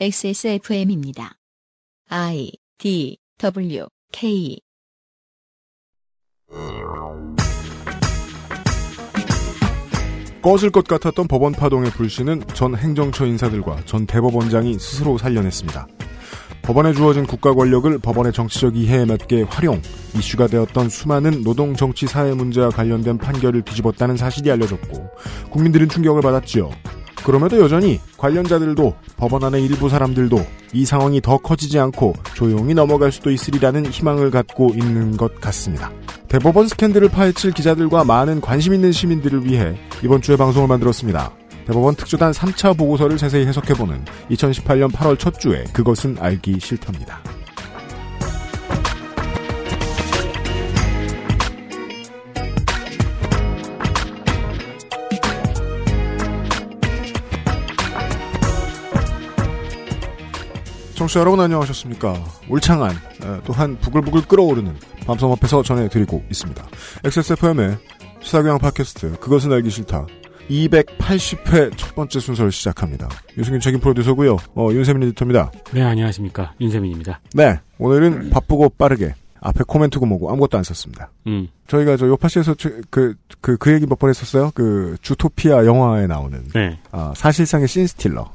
XSFM입니다. I D W K 꺼질 것 같았던 법원 파동의 불씨는 전 행정처 인사들과 전 대법원장이 스스로 살려냈습니다. 법원에 주어진 국가 권력을 법원의 정치적 이해에 맞게 활용, 이슈가 되었던 수많은 노동 정치 사회 문제와 관련된 판결을 뒤집었다는 사실이 알려졌고 국민들은 충격을 받았지요. 그럼에도 여전히 관련자들도 법원 안의 일부 사람들도 이 상황이 더 커지지 않고 조용히 넘어갈 수도 있으리라는 희망을 갖고 있는 것 같습니다. 대법원 스캔들을 파헤칠 기자들과 많은 관심 있는 시민들을 위해 이번 주에 방송을 만들었습니다. 대법원 특조단 3차 보고서를 자세히 해석해보는 2018년 8월 첫 주에 그것은 알기 싫답니다. 청취자 여러분 안녕하셨습니까? 울창한 에, 또한 부글부글 끓어오르는 밤섬 앞에서 전해드리고 있습니다. XSFM의 시사교양 팟캐스트 그것은 알기 싫다 280회 첫 번째 순서를 시작합니다. 유승균 책임 프로듀서고요. 어, 윤세민 에디터입니다. 네, 안녕하십니까. 윤세민입니다. 네, 오늘은 바쁘고 빠르게 앞에 코멘트고 뭐고 아무것도 안 썼습니다. 음, 저희가 저 요파시에서 그, 그, 그 얘기 몇 번 했었어요? 그, 주토피아 영화에 나오는, 네, 아, 사실상의 신스틸러,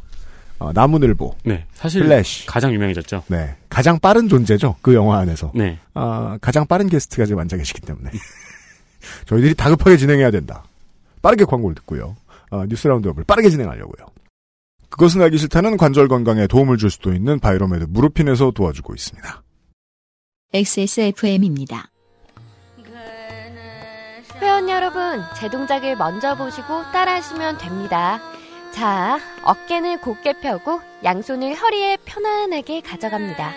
어, 나무늘보, 네. 사실 플래시. 가장 유명해졌죠. 네. 가장 빠른 존재죠. 그 영화 안에서. 네, 아, 가장 빠른 게스트가 지금 앉아 계시기 때문에. 저희들이 다급하게 진행해야 된다. 빠르게 광고를 듣고요. 아, 뉴스 roundup을 빠르게 진행하려고요. 그것은 알기 싫다는 관절 건강에 도움을 줄 수도 있는 바이로메드 무르핀에서 도와주고 있습니다. XSFM입니다. 회원 여러분, 제 동작을 먼저 보시고 따라하시면 됩니다. 자, 어깨는 곧게 펴고 양손을 허리에 편안하게 가져갑니다.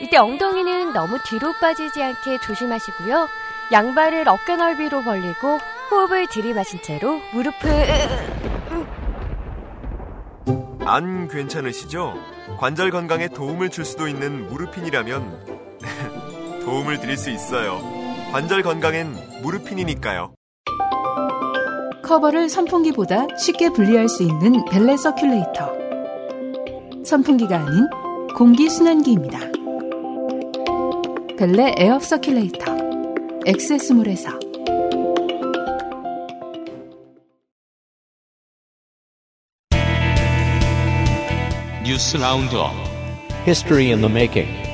이때 엉덩이는 너무 뒤로 빠지지 않게 조심하시고요. 양발을 어깨 넓이로 벌리고 호흡을 들이마신 채로 무릎을 안 괜찮으시죠? 관절 건강에 도움을 줄 수도 있는 무르핀이라면 도움을 드릴 수 있어요. 관절 건강엔 무르핀이니까요. 커버를 선풍기보다 쉽게 분리할 수 있는 벨레 서큘레이터. 선풍기가 아닌 공기 순환기입니다. 벨레 air circulator. XS몰에서 뉴스 roundup History in the Making.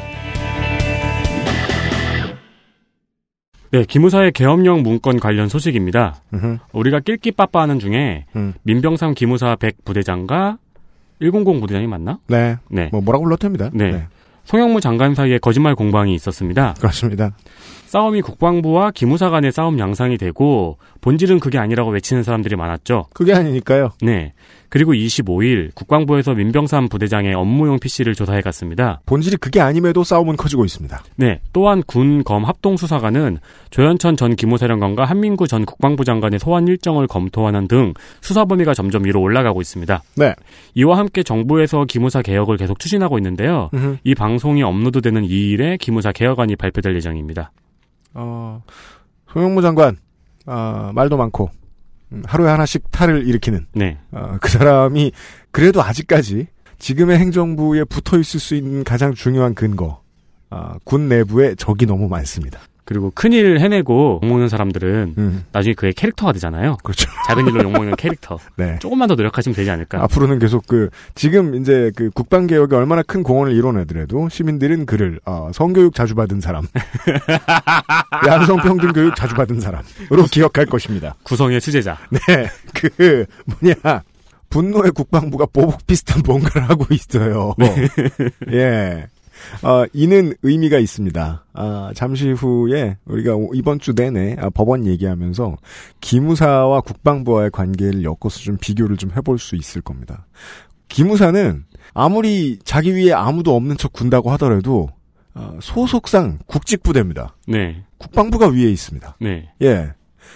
네. 기무사의 계엄령 문건 관련 소식입니다. 음흠. 우리가 낄끼빠빠하는 중에 음. 민병삼 기무사 100 부대장과 100 부대장이 맞나? 네. 네. 뭐, 뭐라고 불러도 됩니다. 네. 송영무 장관 사이에 거짓말 공방이 있었습니다. 그렇습니다. 싸움이 국방부와 기무사 간의 싸움 양상이 되고 본질은 그게 아니라고 외치는 사람들이 많았죠. 그게 아니니까요. 네. 그리고 25일 국방부에서 민병삼 부대장의 업무용 PC를 조사해 갔습니다. 본질이 그게 아님에도 싸움은 커지고 있습니다. 네. 또한 군 검 합동수사관은 조현천 전 기무사령관과 한민구 전 국방부 장관의 소환 일정을 검토하는 등 수사 범위가 점점 위로 올라가고 있습니다. 네. 이와 함께 정부에서 기무사 개혁을 계속 추진하고 있는데요. 음흠. 이 방송이 업로드되는 2일에 기무사 개혁안이 발표될 예정입니다. 어, 송영무 장관, 아, 말도 많고, 음, 하루에 하나씩 탈을 일으키는, 네. 어, 그 사람이 그래도 아직까지 지금의 행정부에 붙어 있을 수 있는 가장 중요한 근거, 아, 군 내부에 적이 너무 많습니다. 그리고 큰일 해내고 욕먹는 사람들은 음, 나중에 그의 캐릭터가 되잖아요. 그렇죠. 작은 일로 욕먹는 캐릭터. 네. 조금만 더 노력하시면 되지 않을까. 앞으로는 계속 그, 지금 이제 그 국방 개혁에 얼마나 큰 공헌을 이뤄내더라도 시민들은 그를, 어, 성교육 자주 받은 사람. 양성평등 교육 자주 받은 사람으로 기억할 것입니다. 구성의 수제자. 네, 그 뭐냐 분노의 국방부가 보복 비슷한 뭔가를 하고 있어요. 예. 어, 이는 의미가 있습니다. 아, 잠시 후에 우리가 오- 이번 주 내내 아, 법원 얘기하면서 기무사와 국방부와의 관계를 엮어서 좀 비교를 좀 해볼 수 있을 겁니다. 기무사는 아무리 자기 위에 아무도 없는 척 군다고 하더라도 어, 소속상 국직부대입니다. 네. 국방부가 위에 있습니다. 네. 예.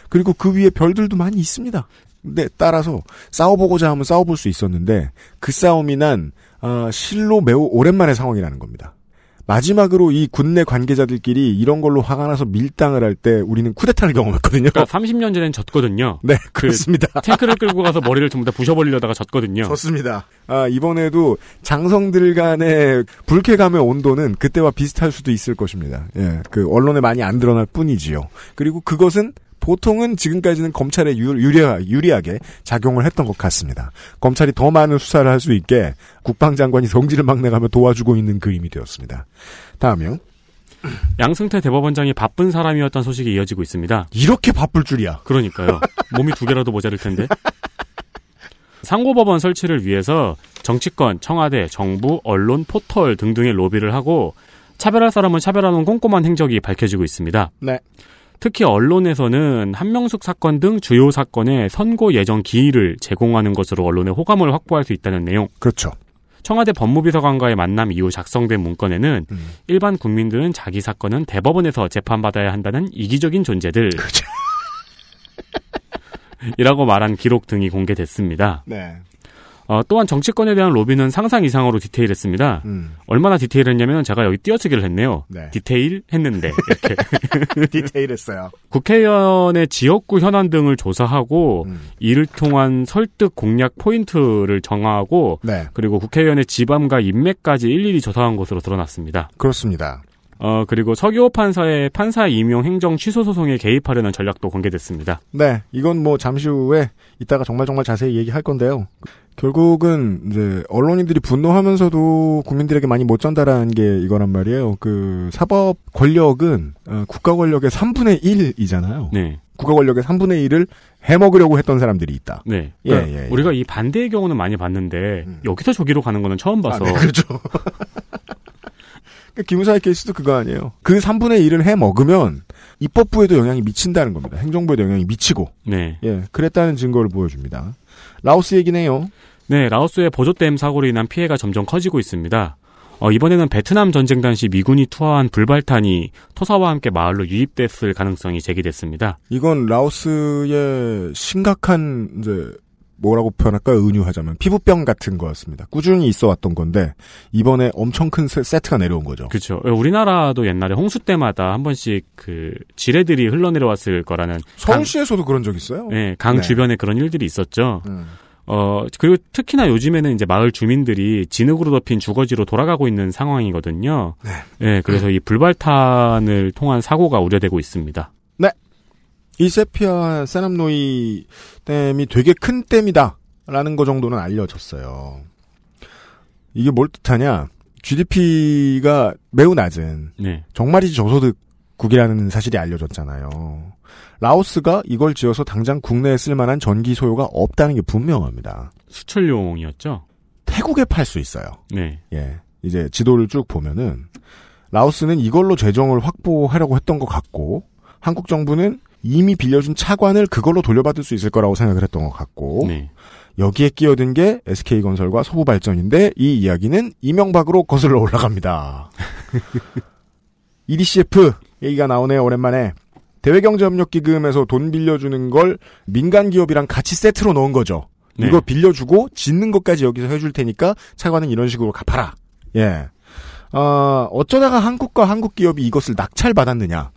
그리고 그 위에 별들도 많이 있습니다. 근데 따라서 싸워보고자 하면 싸워볼 수 있었는데 그 싸움이 난 아, 실로 매우 오랜만의 상황이라는 겁니다. 마지막으로 이 군내 관계자들끼리 이런 걸로 화가 나서 밀당을 할 때 우리는 쿠데타를 경험했거든요. 그러니까 30년 전엔 졌거든요. 네, 그렇습니다. 탱크를 끌고 가서 머리를 전부 다 부셔버리려다가 졌거든요. 좋습니다. 아, 이번에도 장성들 간의 불쾌감의 온도는 그때와 비슷할 수도 있을 것입니다. 예, 그 언론에 많이 안 드러날 뿐이지요. 그리고 그것은 보통은 지금까지는 검찰에 유, 유리하, 유리하게 작용을 했던 것 같습니다. 검찰이 더 많은 수사를 할 수 있게 국방장관이 성질을 막내가며 도와주고 있는 그림이 되었습니다. 다음이요. 양승태 대법원장이 바쁜 사람이었던 소식이 이어지고 있습니다. 이렇게 바쁠 줄이야. 그러니까요. 몸이 두 개라도 모자랄 텐데. 상고법원 설치를 위해서 정치권, 청와대, 정부, 언론, 포털 등등의 로비를 하고 차별할 사람은 차별하는 꼼꼼한 행적이 밝혀지고 있습니다. 네. 특히 언론에서는 한명숙 사건 등 주요 사건의 선고 예정 기일을 제공하는 것으로 언론의 호감을 확보할 수 있다는 내용. 그렇죠. 청와대 법무비서관과의 만남 이후 작성된 문건에는 음. 일반 국민들은 자기 사건은 대법원에서 재판받아야 한다는 이기적인 존재들. 그렇죠. 이라고 말한 기록 등이 공개됐습니다. 네. 어, 또한 정치권에 대한 로비는 상상 이상으로 디테일했습니다. 음. 얼마나 디테일했냐면 제가 여기 띄어쓰기를 했네요. 네. 디테일 했는데 이렇게 디테일했어요. 국회의원의 지역구 현안 등을 조사하고 음. 이를 통한 설득 공략 포인트를 정하고 네. 그리고 국회의원의 지밤과 인맥까지 일일이 조사한 것으로 드러났습니다. 그렇습니다. 어 그리고 서기호 판사의 판사 임용 행정 취소 소송에 개입하려는 전략도 공개됐습니다. 네. 이건 뭐 잠시 후에 이따가 정말 정말 자세히 얘기할 건데요. 결국은 이제 언론인들이 분노하면서도 국민들에게 많이 못 전달하는 게 이거란 말이에요. 그 사법 권력은 어, 국가 권력의 3분의 1이잖아요. 네, 국가 권력의 3분의 1을 해먹으려고 했던 사람들이 있다. 네. 예, 그러니까 예, 예. 우리가 이 반대의 경우는 많이 봤는데 음. 여기서 저기로 가는 거는 처음 봐서 아, 네, 그렇죠. 그러니까 김우사의 케이스도 그거 아니에요. 그 3분의 1을 해 먹으면 입법부에도 영향이 미친다는 겁니다. 행정부에도 영향이 미치고. 네. 예, 그랬다는 증거를 보여줍니다. 라오스 얘기네요. 네, 라오스의 보조댐 사고로 인한 피해가 점점 커지고 있습니다. 어, 이번에는 베트남 전쟁 당시 미군이 투하한 불발탄이 토사와 함께 마을로 유입됐을 가능성이 제기됐습니다. 이건 라오스의 심각한 이제 뭐라고 표현할까요? 은유하자면 피부병 같은 거였습니다. 꾸준히 있어 왔던 건데 이번에 엄청 큰 세- 세트가 내려온 거죠. 그렇죠. 우리나라도 옛날에 홍수 때마다 한 번씩 그 지뢰들이 흘러내려왔을 거라는 서울시에서도 그런 적 있어요. 강, 네, 강 네. 주변에 그런 일들이 있었죠. 음. 어, 그리고 특히나 요즘에는 이제 마을 주민들이 진흙으로 덮인 주거지로 돌아가고 있는 상황이거든요. 네. 네, 그래서 이 불발탄을 통한 사고가 우려되고 있습니다. 이 세피아 세남노이 댐이 되게 큰 댐이다. 라는 거 정도는 알려졌어요. 이게 뭘 뜻하냐? GDP가 매우 낮은 네. 정말이지 저소득국이라는 사실이 알려졌잖아요. 라오스가 이걸 지어서 당장 국내에 쓸만한 전기 소요가 없다는 게 분명합니다. 수출용이었죠. 태국에 팔 수 있어요. 네. 예. 이제 지도를 쭉 보면은 라오스는 이걸로 재정을 확보하려고 했던 것 같고 한국 정부는 이미 빌려준 차관을 그걸로 돌려받을 수 있을 거라고 생각을 했던 것 같고 네. 여기에 끼어든 게 SK건설과 서부발전인데 이 이야기는 이명박으로 거슬러 올라갑니다. EDCF 얘기가 나오네요 오랜만에 대외경제협력기금에서 돈 빌려주는 걸 민간 기업이랑 같이 세트로 넣은 거죠. 네. 이거 빌려주고 짓는 것까지 여기서 해줄 테니까 차관은 이런 식으로 갚아라. 예. 어, 어쩌다가 한국과 한국 기업이 이것을 낙찰받았느냐.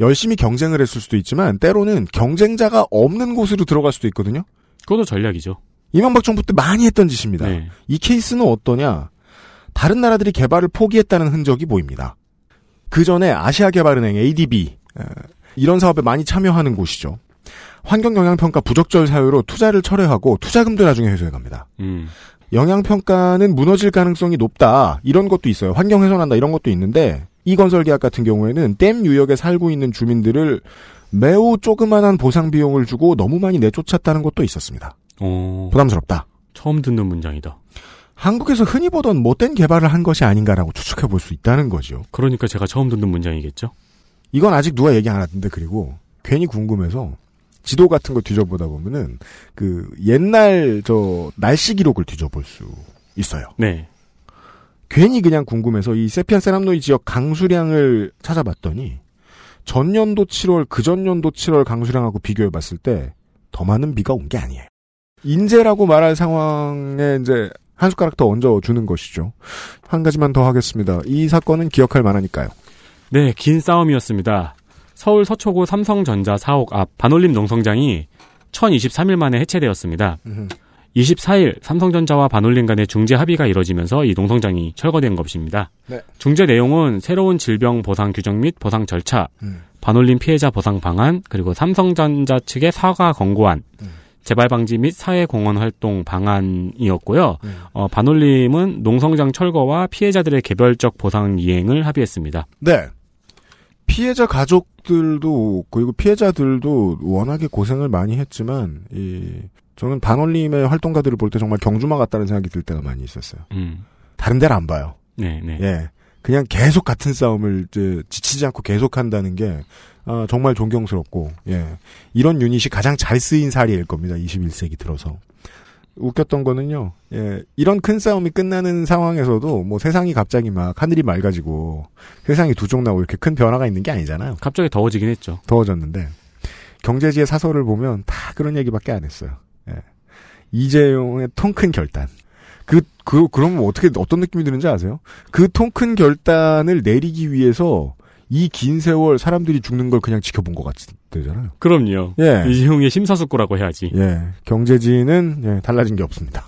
열심히 경쟁을 했을 수도 있지만 때로는 경쟁자가 없는 곳으로 들어갈 수도 있거든요. 그것도 전략이죠. 이명박 정부 때 많이 했던 짓입니다. 네. 이 케이스는 어떠냐? 다른 나라들이 개발을 포기했다는 흔적이 보입니다. 그 전에 아시아개발은행 ADB 에, 이런 사업에 많이 참여하는 곳이죠. 환경 영향평가 부적절 사유로 투자를 철회하고 투자금도 나중에 회수해 갑니다. 음. 영향평가는 무너질 가능성이 높다. 이런 것도 있어요. 환경 훼손한다. 이런 것도 있는데 이 건설 계약 같은 경우에는 댐 유역에 살고 있는 주민들을 매우 조그만한 보상 비용을 주고 너무 많이 내쫓았다는 것도 있었습니다. 어, 부담스럽다. 처음 듣는 문장이다. 한국에서 흔히 보던 못된 개발을 한 것이 아닌가라고 추측해 볼 수 있다는 거죠. 그러니까 제가 처음 듣는 문장이겠죠. 이건 아직 누가 얘기 안 하던데 그리고 괜히 궁금해서 지도 같은 거 뒤져보다 보면은 그 옛날 저 날씨 기록을 뒤져볼 수 있어요. 네. 괜히 그냥 궁금해서 이 세피안 세남노이 지역 강수량을 찾아봤더니 전년도 7월 그 전년도 7월 강수량하고 비교해 봤을 때 더 많은 비가 온 게 아니에요. 인재라고 말할 상황에 이제 한 숟가락 더 얹어 주는 것이죠. 한 가지만 더 하겠습니다. 이 사건은 기억할 만하니까요. 네, 긴 싸움이었습니다. 서울 서초구 삼성전자 사옥 앞 반올림 농성장이 1023일 만에 해체되었습니다. 24일 삼성전자와 반올림 간의 중재 합의가 이뤄지면서 이 농성장이 철거된 것입니다. 네. 중재 내용은 새로운 질병 보상 규정 및 보상 절차, 음. 반올림 피해자 보상 방안, 그리고 삼성전자 측의 사과 권고안, 음. 재발 방지 및 사회 공헌 활동 방안이었고요. 음. 어, 반올림은 농성장 철거와 피해자들의 개별적 보상 이행을 합의했습니다. 네. 피해자 가족들도 그리고 피해자들도 워낙에 고생을 많이 했지만 이 저는 반올림의 활동가들을 볼 때 정말 경주마 같다는 생각이 들 때가 많이 있었어요. 음. 다른 데를 안 봐요. 네, 네. 예. 그냥 계속 같은 싸움을 이제 지치지 않고 계속 한다는 게 아, 정말 존경스럽고 예. 이런 유닛이 가장 잘 쓰인 사례일 겁니다. 21세기 들어서. 웃겼던 거는요. 예. 이런 큰 싸움이 끝나는 상황에서도 뭐 세상이 갑자기 막 하늘이 맑아지고 세상이 두 쪽 나고 이렇게 큰 변화가 있는 게 아니잖아요. 갑자기 더워지긴 했죠. 더워졌는데 경제지의 사설을 보면 다 그런 얘기밖에 안 했어요. 예. 이재용의 통큰 결단. 그, 그, 그러면 어떻게, 어떤 느낌이 드는지 아세요? 그 통큰 결단을 내리기 위해서 이 긴 세월 사람들이 죽는 걸 그냥 지켜본 것 같잖아요. 그럼요. 예. 이재용의 심사숙고라고 해야지. 예. 경제지는, 예, 달라진 게 없습니다.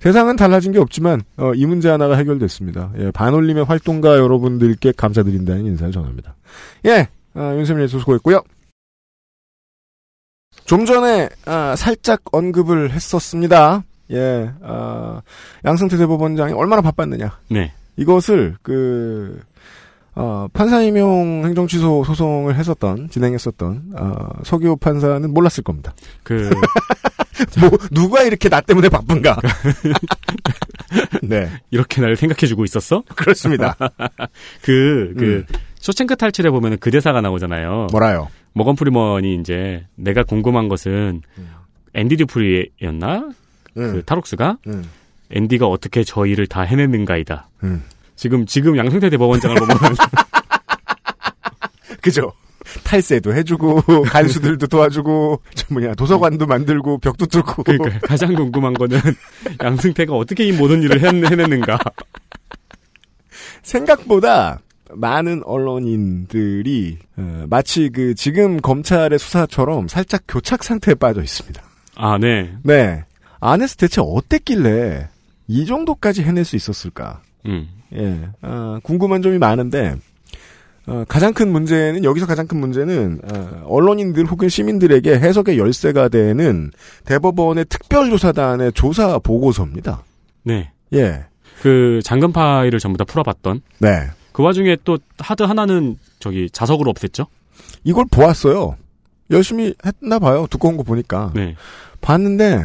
세상은 달라진 게 없지만, 어, 이 문제 하나가 해결됐습니다. 예, 반올림의 활동가 여러분들께 감사드린다는 인사를 전합니다. 예, 아, 윤세민의 수고했고요. 좀 전에 아, 살짝 언급을 했었습니다. 예, 아, 양승태 대법원장이 얼마나 바빴느냐. 네. 이것을 그 어, 판사 임용 행정 취소 소송을 했었던 진행했었던 어, 서기호 판사는 몰랐을 겁니다. 그 뭐 누가 이렇게 나 때문에 바쁜가? 네, 이렇게 날 생각해주고 있었어? 그렇습니다. 그, 그, 음. 쇼생크 탈출에 보면은 그 대사가 나오잖아요. 뭐라요? 모건 프리먼이 이제 내가 궁금한 것은 앤디 듀프리였나? 그 음, 타록스가 음, 앤디가 어떻게 저 일을 다 해냈는가이다. 음. 지금 지금 양승태 대법원장을 보면 그죠? 탈세도 해주고 간수들도 도와주고 저 뭐냐 도서관도 만들고 벽도 뚫고 그러니까 가장 궁금한 거는 양승태가 어떻게 이 모든 일을 해, 해냈는가. 생각보다 많은 언론인들이 어, 마치 그 지금 검찰의 수사처럼 살짝 교착 상태에 빠져 있습니다. 아, 네. 네. 안에서 대체 어땠길래 이 정도까지 해낼 수 있었을까? 음. 예, 아, 궁금한 점이 많은데 어, 가장 큰 문제는 여기서 가장 큰 문제는 어, 언론인들 혹은 시민들에게 해석의 열쇠가 되는 대법원의 특별조사단의 조사 보고서입니다. 네. 예, 그 장금 파일을 전부 다 풀어봤던 네, 그 와중에 또 하드 하나는 저기 자석으로 없앴죠? 이걸 보았어요. 열심히 했나 봐요. 두꺼운 거 보니까 네. 봤는데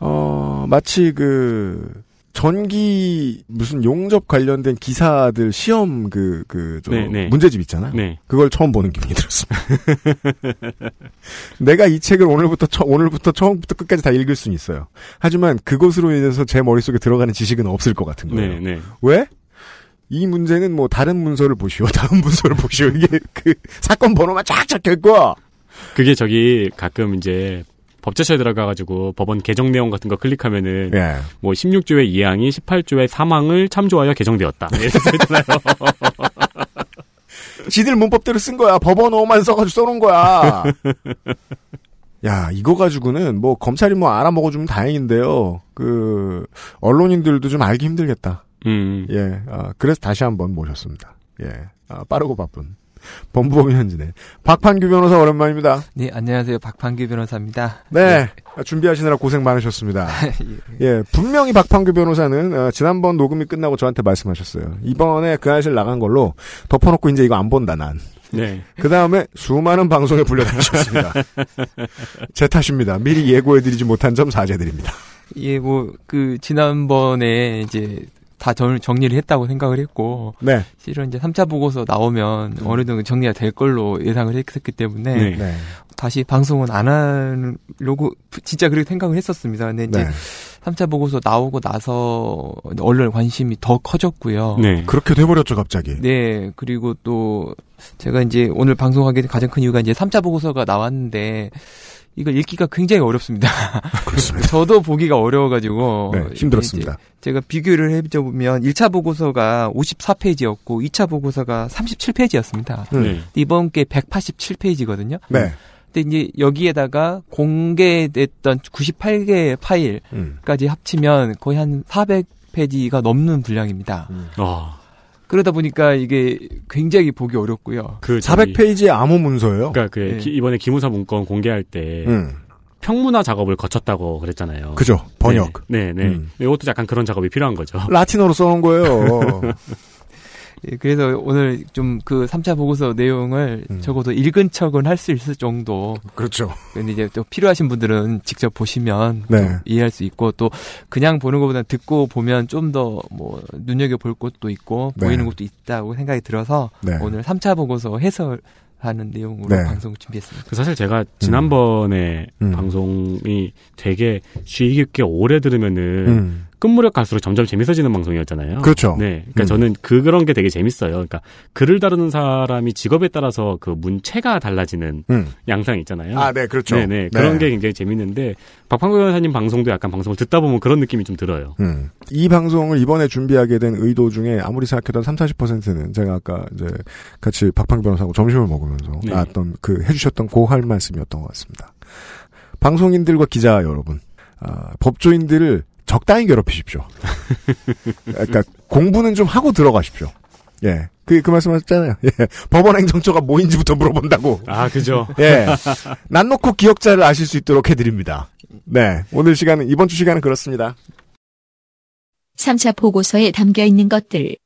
어 마치 그 전기 무슨 용접 관련된 기사들 시험 그 그저 네, 네. 문제집 있잖아요. 네. 그걸 처음 보는 기분이 들었습니다. 내가 이 책을 오늘부터 처, 오늘부터 처음부터 끝까지 다 읽을 수는 있어요. 하지만 그것으로 인해서 제 머릿속에 들어가는 지식은 없을 것 같은 거예요. 네, 네. 왜? 이 문제는 뭐 다른 문서를 보시오, 다음 문서를 보시오. 이게 그 사건 번호만 쫙 적혀 있고. 그게 저기 가끔 이제 법제처에 들어가가지고 법원 개정 내용 같은 거 클릭하면은 예. 뭐 16조의 2항이 18조의 3항을 참조하여 개정되었다. 이렇게 써있잖아요. 지들 문법대로 쓴 거야. 법원어만 써가지고 써놓은 거야. 야, 이거 가지고는 뭐 검찰이 뭐 알아먹어주면 다행인데요. 그 언론인들도 좀 알기 힘들겠다. 음. 예, 아, 그래서 다시 한번 모셨습니다. 예, 아, 빠르고 바쁜 법무법인 현진의 박판규 변호사 오랜만입니다. 네, 안녕하세요. 박판규 변호사입니다. 네, 아, 준비하시느라 고생 많으셨습니다. 예, 분명히 박판규 변호사는 어, 지난번 녹음이 끝나고 저한테 말씀하셨어요. 이번에 그 아실 나간 걸로 덮어놓고 이제 이거 안 본다 난. 네. 그 다음에 수많은 방송에 불려다니셨습니다. 제 탓입니다. 미리 예고해드리지 못한 점 사죄드립니다. 예, 뭐, 그, 지난번에 이제 다 정, 정리를 했다고 생각을 했고, 네. 실은 이제 3차 보고서 나오면 어느 정도 정리가 될 걸로 예상을 했기 때문에, 네. 네. 다시 방송은 안 하려고, 진짜 그렇게 생각을 했었습니다. 근데 이제 네. 3차 보고서 나오고 나서 언론 관심이 더 커졌고요. 네. 그렇게 돼버렸죠, 갑자기. 네, 그리고 또 제가 이제 오늘 방송하게 된 가장 큰 이유가 이제 3차 보고서가 나왔는데 이걸 읽기가 굉장히 어렵습니다. 그렇습니다. 저도 보기가 어려워가지고 네, 힘들었습니다. 이제 제가 비교를 해보면 1차 보고서가 54페이지였고 2차 보고서가 37페이지였습니다. 음. 네. 이번 게 187페이지거든요. 네. 근데 이제 여기에다가 공개됐던 98개의 파일까지 음. 합치면 거의 한 400페이지가 넘는 분량입니다. 아, 그러다 보니까 이게 굉장히 보기 어렵고요. 그 저기- 400페이지의 암호 문서예요. 그러니까 그 네. 기- 이번에 기무사 문건 공개할 때 음. 평문화 작업을 거쳤다고 그랬잖아요. 그죠. 번역. 네, 네. 네. 음. 이것도 약간 그런 작업이 필요한 거죠. 라틴어로 써놓은 거예요. 예, 그래서 오늘 좀 그 3차 보고서 내용을 음. 적어도 읽은 척은 할 수 있을 정도. 그렇죠. 근데 이제 또 필요하신 분들은 직접 보시면 네. 또 이해할 수 있고 또 그냥 보는 것보다 듣고 보면 좀 더 뭐 눈여겨 볼 것도 있고 네. 보이는 것도 있다고 생각이 들어서 네. 오늘 3차 보고서 해설 하는 내용으로 네. 방송을 준비했습니다. 그 사실 제가 지난번에 음. 방송이 되게 쉬 깊게 오래 들으면은 음. 끝무렵 갈수록 점점 재밌어지는 방송이었잖아요. 그렇죠. 네. 그러니까 음. 저는 그, 그런 게 되게 재밌어요. 그러니까 글을 다루는 사람이 직업에 따라서 그 문체가 달라지는 음. 양상이 있잖아요. 아, 네, 그렇죠. 네네. 그런 게 굉장히 재밌는데 박판구 변호사님 방송도 약간 방송을 듣다 보면 그런 느낌이 좀 들어요. 음. 이 방송을 이번에 준비하게 된 의도 중에 아무리 생각해도 3, 40%는 제가 아까 이제 같이 박판기 변호사하고 점심을 먹으면서 네. 나왔던 그 해주셨던 고할 말씀이었던 것 같습니다. 방송인들과 기자 여러분, 아, 법조인들을 적당히 괴롭히십시오. 그러니까 공부는 좀 하고 들어가십시오. 예. 그, 그 말씀 하셨잖아요. 예. 법원 행정처가 뭐인지부터 물어본다고. 아, 그죠. 예. 난 놓고 기억자를 아실 수 있도록 해드립니다. 네. 오늘 시간은, 이번 주 시간은 그렇습니다. 3차 보고서에 담겨 있는 것들.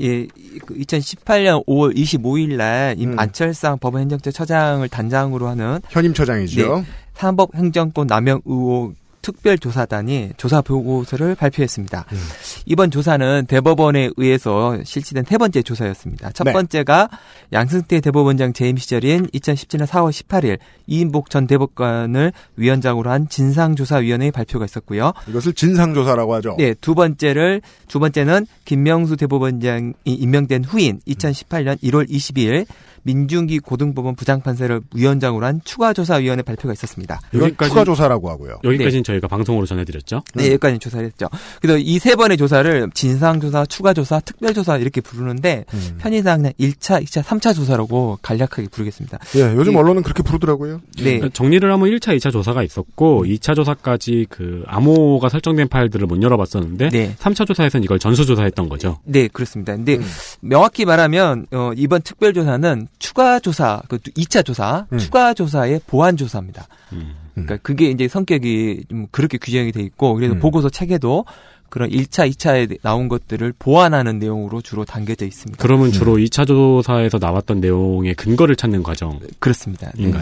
예, 2018년 5월 25일 날임 음. 안철상 법원행정처 처장을 단장으로 하는 현임 처장이죠. 사법 행정권 남용 의혹 특별조사단이 조사 보고서를 발표했습니다. 음. 이번 조사는 대법원에 의해서 실시된 세 번째 조사였습니다. 첫 네. 번째가 양승태 대법원장 재임 시절인 2017년 4월 18일 이인복 전 대법관을 위원장으로 한 진상조사위원회의 발표가 있었고요. 이것을 진상조사라고 하죠. 네, 두 번째를 두 번째는 김명수 대법원장이 임명된 후인 2018년 1월 22일 민중기 고등법원 부장판사를 위원장으로 한 추가조사위원회 발표가 있었습니다. 여기까지- 추가조사라고 하고요. 여기까지는 저희가 방송으로 전해드렸죠. 네, 여기까지 조사를 했죠. 그래서 이 세 번의 조사를 진상조사, 추가조사, 특별조사 이렇게 부르는데 음. 편의상 그냥 1차, 2차, 3차 조사라고 간략하게 부르겠습니다. 예, 요즘 이- 언론은 그렇게 부르더라고요. 네. 정리를 하면 1차, 2차 조사가 있었고 2차 조사까지 그 암호가 설정된 파일들을 못 열어봤었는데 네. 3차 조사에서는 이걸 전수조사했던 거죠. 네, 그렇습니다. 근데 음. 명확히 말하면 어, 이번 특별조사는 추가 조사, 그 2차 조사, 음. 추가 조사의 보완 조사입니다. 음. 그러니까 그게 이제 성격이 좀 그렇게 규정이 돼 있고 그래서 음. 보고서 책에도 그런 1차, 2차에 나온 것들을 보완하는 내용으로 주로 담겨져 있습니다. 그러면 주로 2차 조사에서 나왔던 내용의 근거를 찾는 과정인가요? 그렇습니다. 네. 네.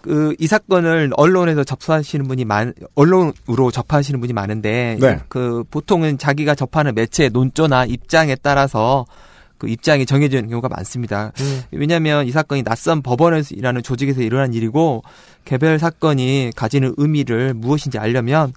그, 이 사건을 언론에서 접수하시는 분이 많, 언론으로 접하시는 분이 많은데, 네. 그, 보통은 자기가 접하는 매체의 논조나 입장에 따라서 그 입장이 정해지는 경우가 많습니다. 음. 왜냐하면 이 사건이 낯선 법원이라는 조직에서 일어난 일이고 개별 사건이 가지는 의미를 무엇인지 알려면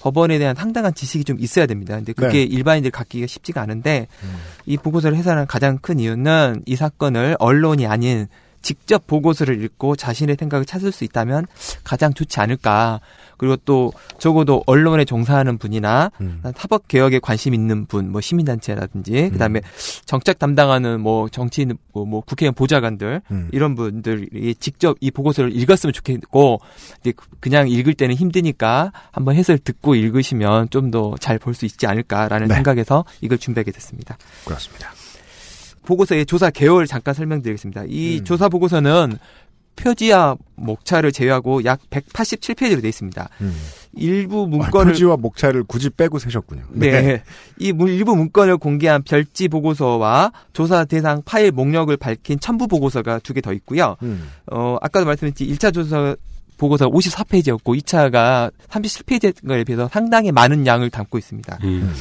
법원에 대한 상당한 지식이 좀 있어야 됩니다. 근데 그게 네. 일반인들이 갖기가 쉽지가 않은데 음. 이 보고서를 해설하는 가장 큰 이유는 이 사건을 언론이 아닌 직접 보고서를 읽고 자신의 생각을 찾을 수 있다면 가장 좋지 않을까. 그리고 또 적어도 언론에 종사하는 분이나 음. 사법 개혁에 관심 있는 분, 뭐 시민단체라든지 그다음에 정책 담당하는 뭐 정치인, 뭐, 뭐 국회의원 보좌관들 음. 이런 분들이 직접 이 보고서를 읽었으면 좋겠고 근데 그냥 읽을 때는 힘드니까 한번 해설 듣고 읽으시면 좀 더 잘 볼 수 있지 않을까라는 네. 생각에서 이걸 준비하게 됐습니다. 그렇습니다. 보고서의 조사 개요를 잠깐 설명드리겠습니다. 이 음. 조사 보고서는 표지와 목차를 제외하고 약 187페이지로 되어 있습니다. 음. 일부 아, 문건을 표지와 목차를 굳이 빼고 세셨군요. 네. 이 문- 일부 문건을 공개한 별지 보고서와 조사 대상 파일 목록을 밝힌 첨부 보고서가 두 개 더 있고요. 음. 어, 아까도 말씀드렸지 1차 조사 보고서 54페이지였고 2차가 37페이지에 비해서 상당히 많은 양을 담고 있습니다. 음.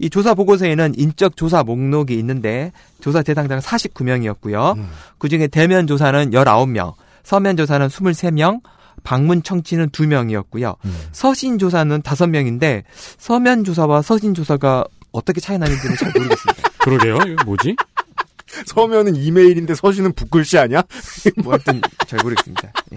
이 조사 보고서에는 인적 조사 목록이 있는데 조사 대상자가 49명이었고요. 음. 그중에 대면 조사는 19명, 서면 조사는 23명, 방문 청취는 2명이었고요. 음. 서신 조사는 5명인데 서면 조사와 서신 조사가 어떻게 차이 나는지는 잘 모르겠습니다. 그러게요. 이거 뭐지? 서면은 이메일인데 서신은 붓글씨 아니야? 뭐 하여튼 잘 모르겠습니다. 예.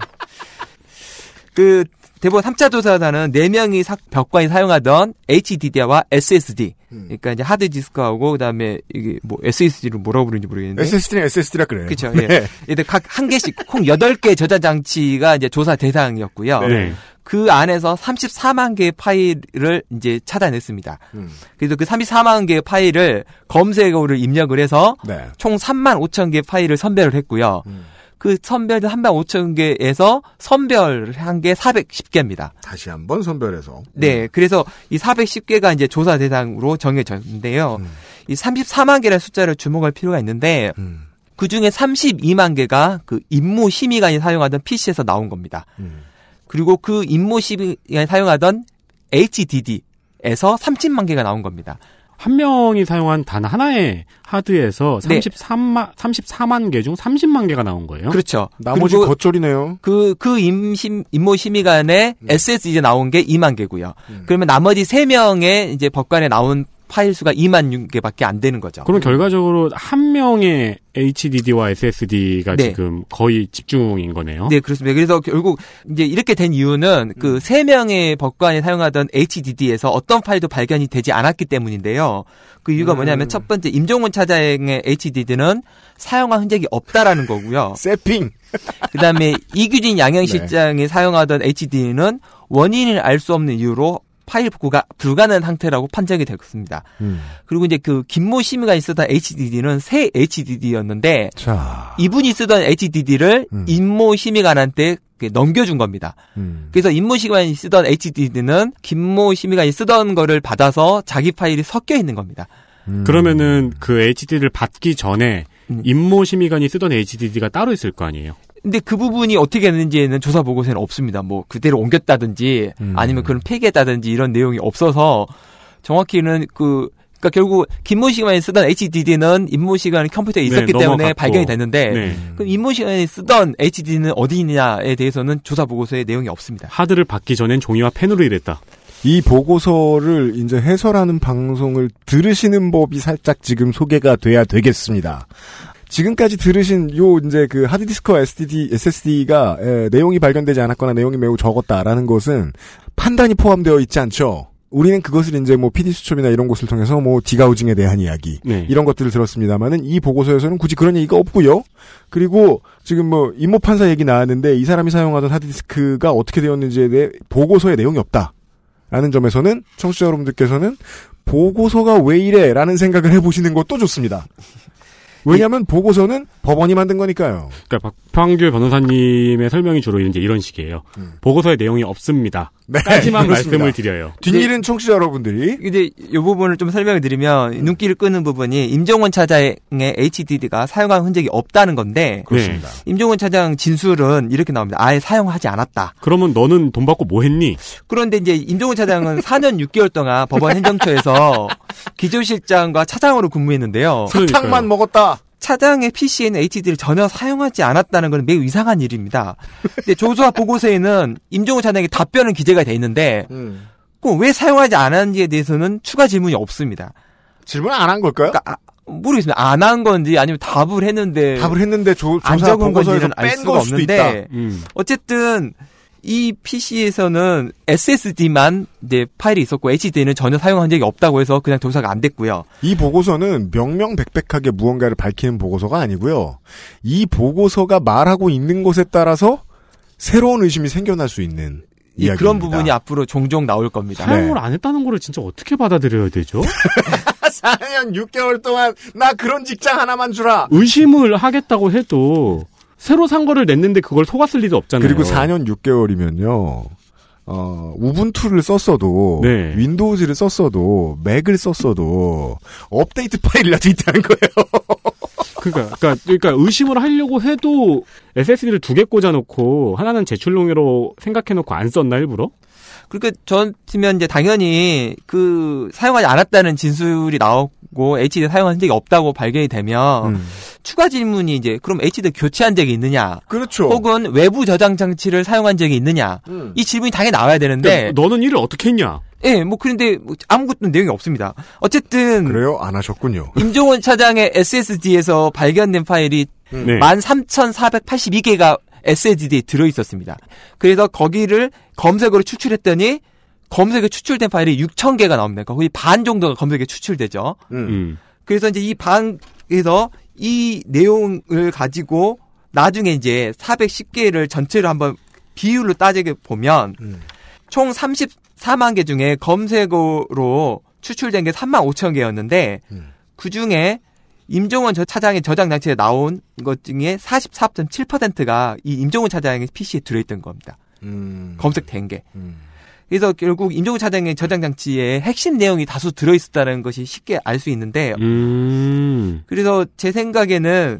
그 대법원 3차 조사단은 4명이 사, 벽관이 사용하던 HDD와 SSD. 음. 그러니까 이제 하드 디스크하고 그다음에 이게 뭐 SSD를 뭐라고 부르는지 모르겠는데. SSD는 SSD라 그래요. 그렇죠. 네. 예. 얘들 각 한 개씩 총 8개 저장 장치가 이제 조사 대상이었고요. 네. 그 안에서 34만 개의 파일을 이제 찾아냈습니다. 음. 그래서 그 34만 개의 파일을 검색어를 입력을 해서 네. 총 3만 5천 개의 파일을 선별을 했고요. 음. 그 선별된 3만 5천 개에서 선별한 게 410개입니다. 다시 한번 선별해서. 네, 그래서 이 410개가 이제 조사 대상으로 정해졌는데요. 음. 이 34만 개라는 숫자를 주목할 필요가 있는데 음. 그 중에 32만 개가 그 임모 심의관이 사용하던 PC에서 나온 겁니다. 음. 그리고 그 임모 심의관이 사용하던 HDD에서 30만 개가 나온 겁니다. 한 명이 사용한 단 하나의 하드에서 네. 33만 34만 개 중 30만 개가 나온 거예요. 그렇죠. 나머지 겉절이네요. 그, 그 임심, 임모 심의관에 SSD 나온 게 2만 개고요. 음. 그러면 나머지 3 명의 이제 법관에 나온 파일 수가 2만 개밖에 안 되는 거죠. 그럼 결과적으로 한 명의 HDD와 SSD가 네. 지금 거의 집중인 거네요. 네, 그렇습니다. 그래서 결국 이제 이렇게 된 이유는 그 세 명의 법관이 사용하던 HDD에서 어떤 파일도 발견이 되지 않았기 때문인데요. 그 이유가 음. 뭐냐면 첫 번째 임종원 차장의 HDD는 사용한 흔적이 없다라는 거고요. 세핑. 그다음에 이규진 네. 양형실장이 사용하던 HDD는 원인을 알 수 없는 이유로 파일 복구가 불가능한 상태라고 판정이 되었습니다. 음. 그리고 이제 그 김모 심의가 쓰던 HDD는 새 HDD였는데 자. 이분이 쓰던 HDD를 음. 임모 심의관한테 넘겨준 겁니다. 음. 그래서 임모 심의관이 쓰던 HDD는 김모 심의관이 쓰던 거를 받아서 자기 파일이 섞여 있는 겁니다. 음. 그러면은 그 HDD를 받기 전에 음. 임모 심의관이 쓰던 HDD가 따로 있을 거 아니에요. 근데 그 부분이 어떻게 됐는지에는 조사 보고서는 없습니다. 뭐 그대로 옮겼다든지 음. 아니면 그런 폐기했다든지 이런 내용이 없어서 정확히는 그 그러니까 결국 김모 시간에 쓰던 HDD는 임모 시간 컴퓨터에 있었기 네, 때문에 넘어갔고. 발견이 됐는데 네. 그럼 임모 시간에 쓰던 HDD는 어디 있느냐에 대해서는 조사 보고서에 내용이 없습니다. 하드를 받기 전엔 종이와 펜으로 일했다. 이 보고서를 이제 해설하는 방송을 들으시는 법이 살짝 지금 소개가 돼야 되겠습니다. 지금까지 들으신 요 이제 그 하드디스크와 SSD, SSD가 내용이 발견되지 않았거나 내용이 매우 적었다라는 것은 판단이 포함되어 있지 않죠. 우리는 그것을 이제 뭐 PD 수첩이나 이런 곳을 통해서 뭐 디가우징에 대한 이야기 네. 이런 것들을 들었습니다만은 이 보고서에서는 굳이 그런 얘기가 없고요. 그리고 지금 뭐 임모 판사 얘기 나왔는데 이 사람이 사용하던 하드디스크가 어떻게 되었는지에 대해 보고서에 내용이 없다. 라는 점에서는 청취자 여러분들께서는 보고서가 왜 이래라는 생각을 해보시는 것도 좋습니다. 왜냐하면 보고서는 법원이 만든 거니까요. 그러니까 박판규 변호사님의 설명이 주로 이제 이런 식이에요. 음. 보고서에 내용이 없습니다. 네, 까지만 그렇습니다. 말씀을 드려요. 뒷일은 청취자 여러분들이 근데 이 부분을 좀 설명을 드리면 눈길을 끄는 부분이 임종원 차장의 HDD가 사용한 흔적이 없다는 건데 그렇습니다. 임종원 차장 진술은 이렇게 나옵니다. 아예 사용하지 않았다. 그러면 너는 돈 받고 뭐 했니? 그런데 이제 임종원 차장은 4년 6개월 동안 법원 행정처에서 기조실장과 차장으로 근무했는데요. 사탕만 먹었다. 차장의 PC에는 HD를 전혀 사용하지 않았다는 건 매우 이상한 일입니다. 근데 조사 보고서에는 임종원 차장의 답변은 기재가 돼 있는데 음. 그럼 왜 사용하지 않았는지에 대해서는 추가 질문이 없습니다. 질문 안 한 걸까요? 그러니까 아, 모르겠습니다. 안 한 건지 아니면 답을 했는데 답을 했는데 조, 안 조사 보고서에서 건지는 알뺀 수가 걸 수도 있다. 없는데 음. 어쨌든 이 PC에서는 SSD만 이제 파일이 있었고 HD는 전혀 사용한 적이 없다고 해서 그냥 조사가 안 됐고요. 이 보고서는 명명백백하게 무언가를 밝히는 보고서가 아니고요. 이 보고서가 말하고 있는 것에 따라서 새로운 의심이 생겨날 수 있는 이 이야기입니다. 그런 부분이 앞으로 종종 나올 겁니다. 사용을 안 했다는 거를 진짜 어떻게 받아들여야 되죠? 4년 6개월 동안 나 그런 직장 하나만 주라. 의심을 하겠다고 해도 새로 산 거를 냈는데 그걸 속았을 리도 없잖아요. 그리고 4년 6개월이면요. 어, 우분투를 썼어도 네. 윈도우즈를 썼어도 맥을 썼어도 업데이트 파일이라도 있다는 거예요. 그러니까, 그러니까, 그러니까 의심을 하려고 해도 SSD를 두 개 꽂아놓고 하나는 제출용으로 생각해놓고 안 썼나 일부러? 그러니까 전 같으면 이제 당연히 그 사용하지 않았다는 진술이 나오 고 HD 사용한 적이 없다고 발견이 되면 음. 추가 질문이 이제 그럼 HD 교체한 적이 있느냐 그렇죠. 혹은 외부 저장 장치를 사용한 적이 있느냐 음. 이 질문이 당연히 나와야 되는데 그러니까 너는 일을 어떻게 했냐? 예, 뭐 그런데 뭐 아무것도 내용이 없습니다. 어쨌든 그래요? 안 하셨군요. 임종원 차장의 SSD에서 발견된 파일이 음. 네. 13,482개가 SSD에 들어 있었습니다. 그래서 거기를 검색어로 추출했더니 검색에 추출된 파일이 6천 개가 나옵니다. 거의 반 정도가 검색에 추출되죠. 음. 그래서 이제 이 방에서 이 내용을 가지고 나중에 이제 410개를 전체로 한번 비율로 따지게 보면 음. 총 34만 개 중에 검색어로 추출된 게 3만 5천 개였는데 음. 그 중에 임종원 저 차장의 저장 장치에 나온 것 중에 44.7%가 이 임종원 차장의 PC에 들어있던 겁니다. 음. 검색된 게. 음. 그래서 결국 임종원 차장의 저장 장치에 핵심 내용이 다수 들어있었다는 것이 쉽게 알 수 있는데 음. 그래서 제 생각에는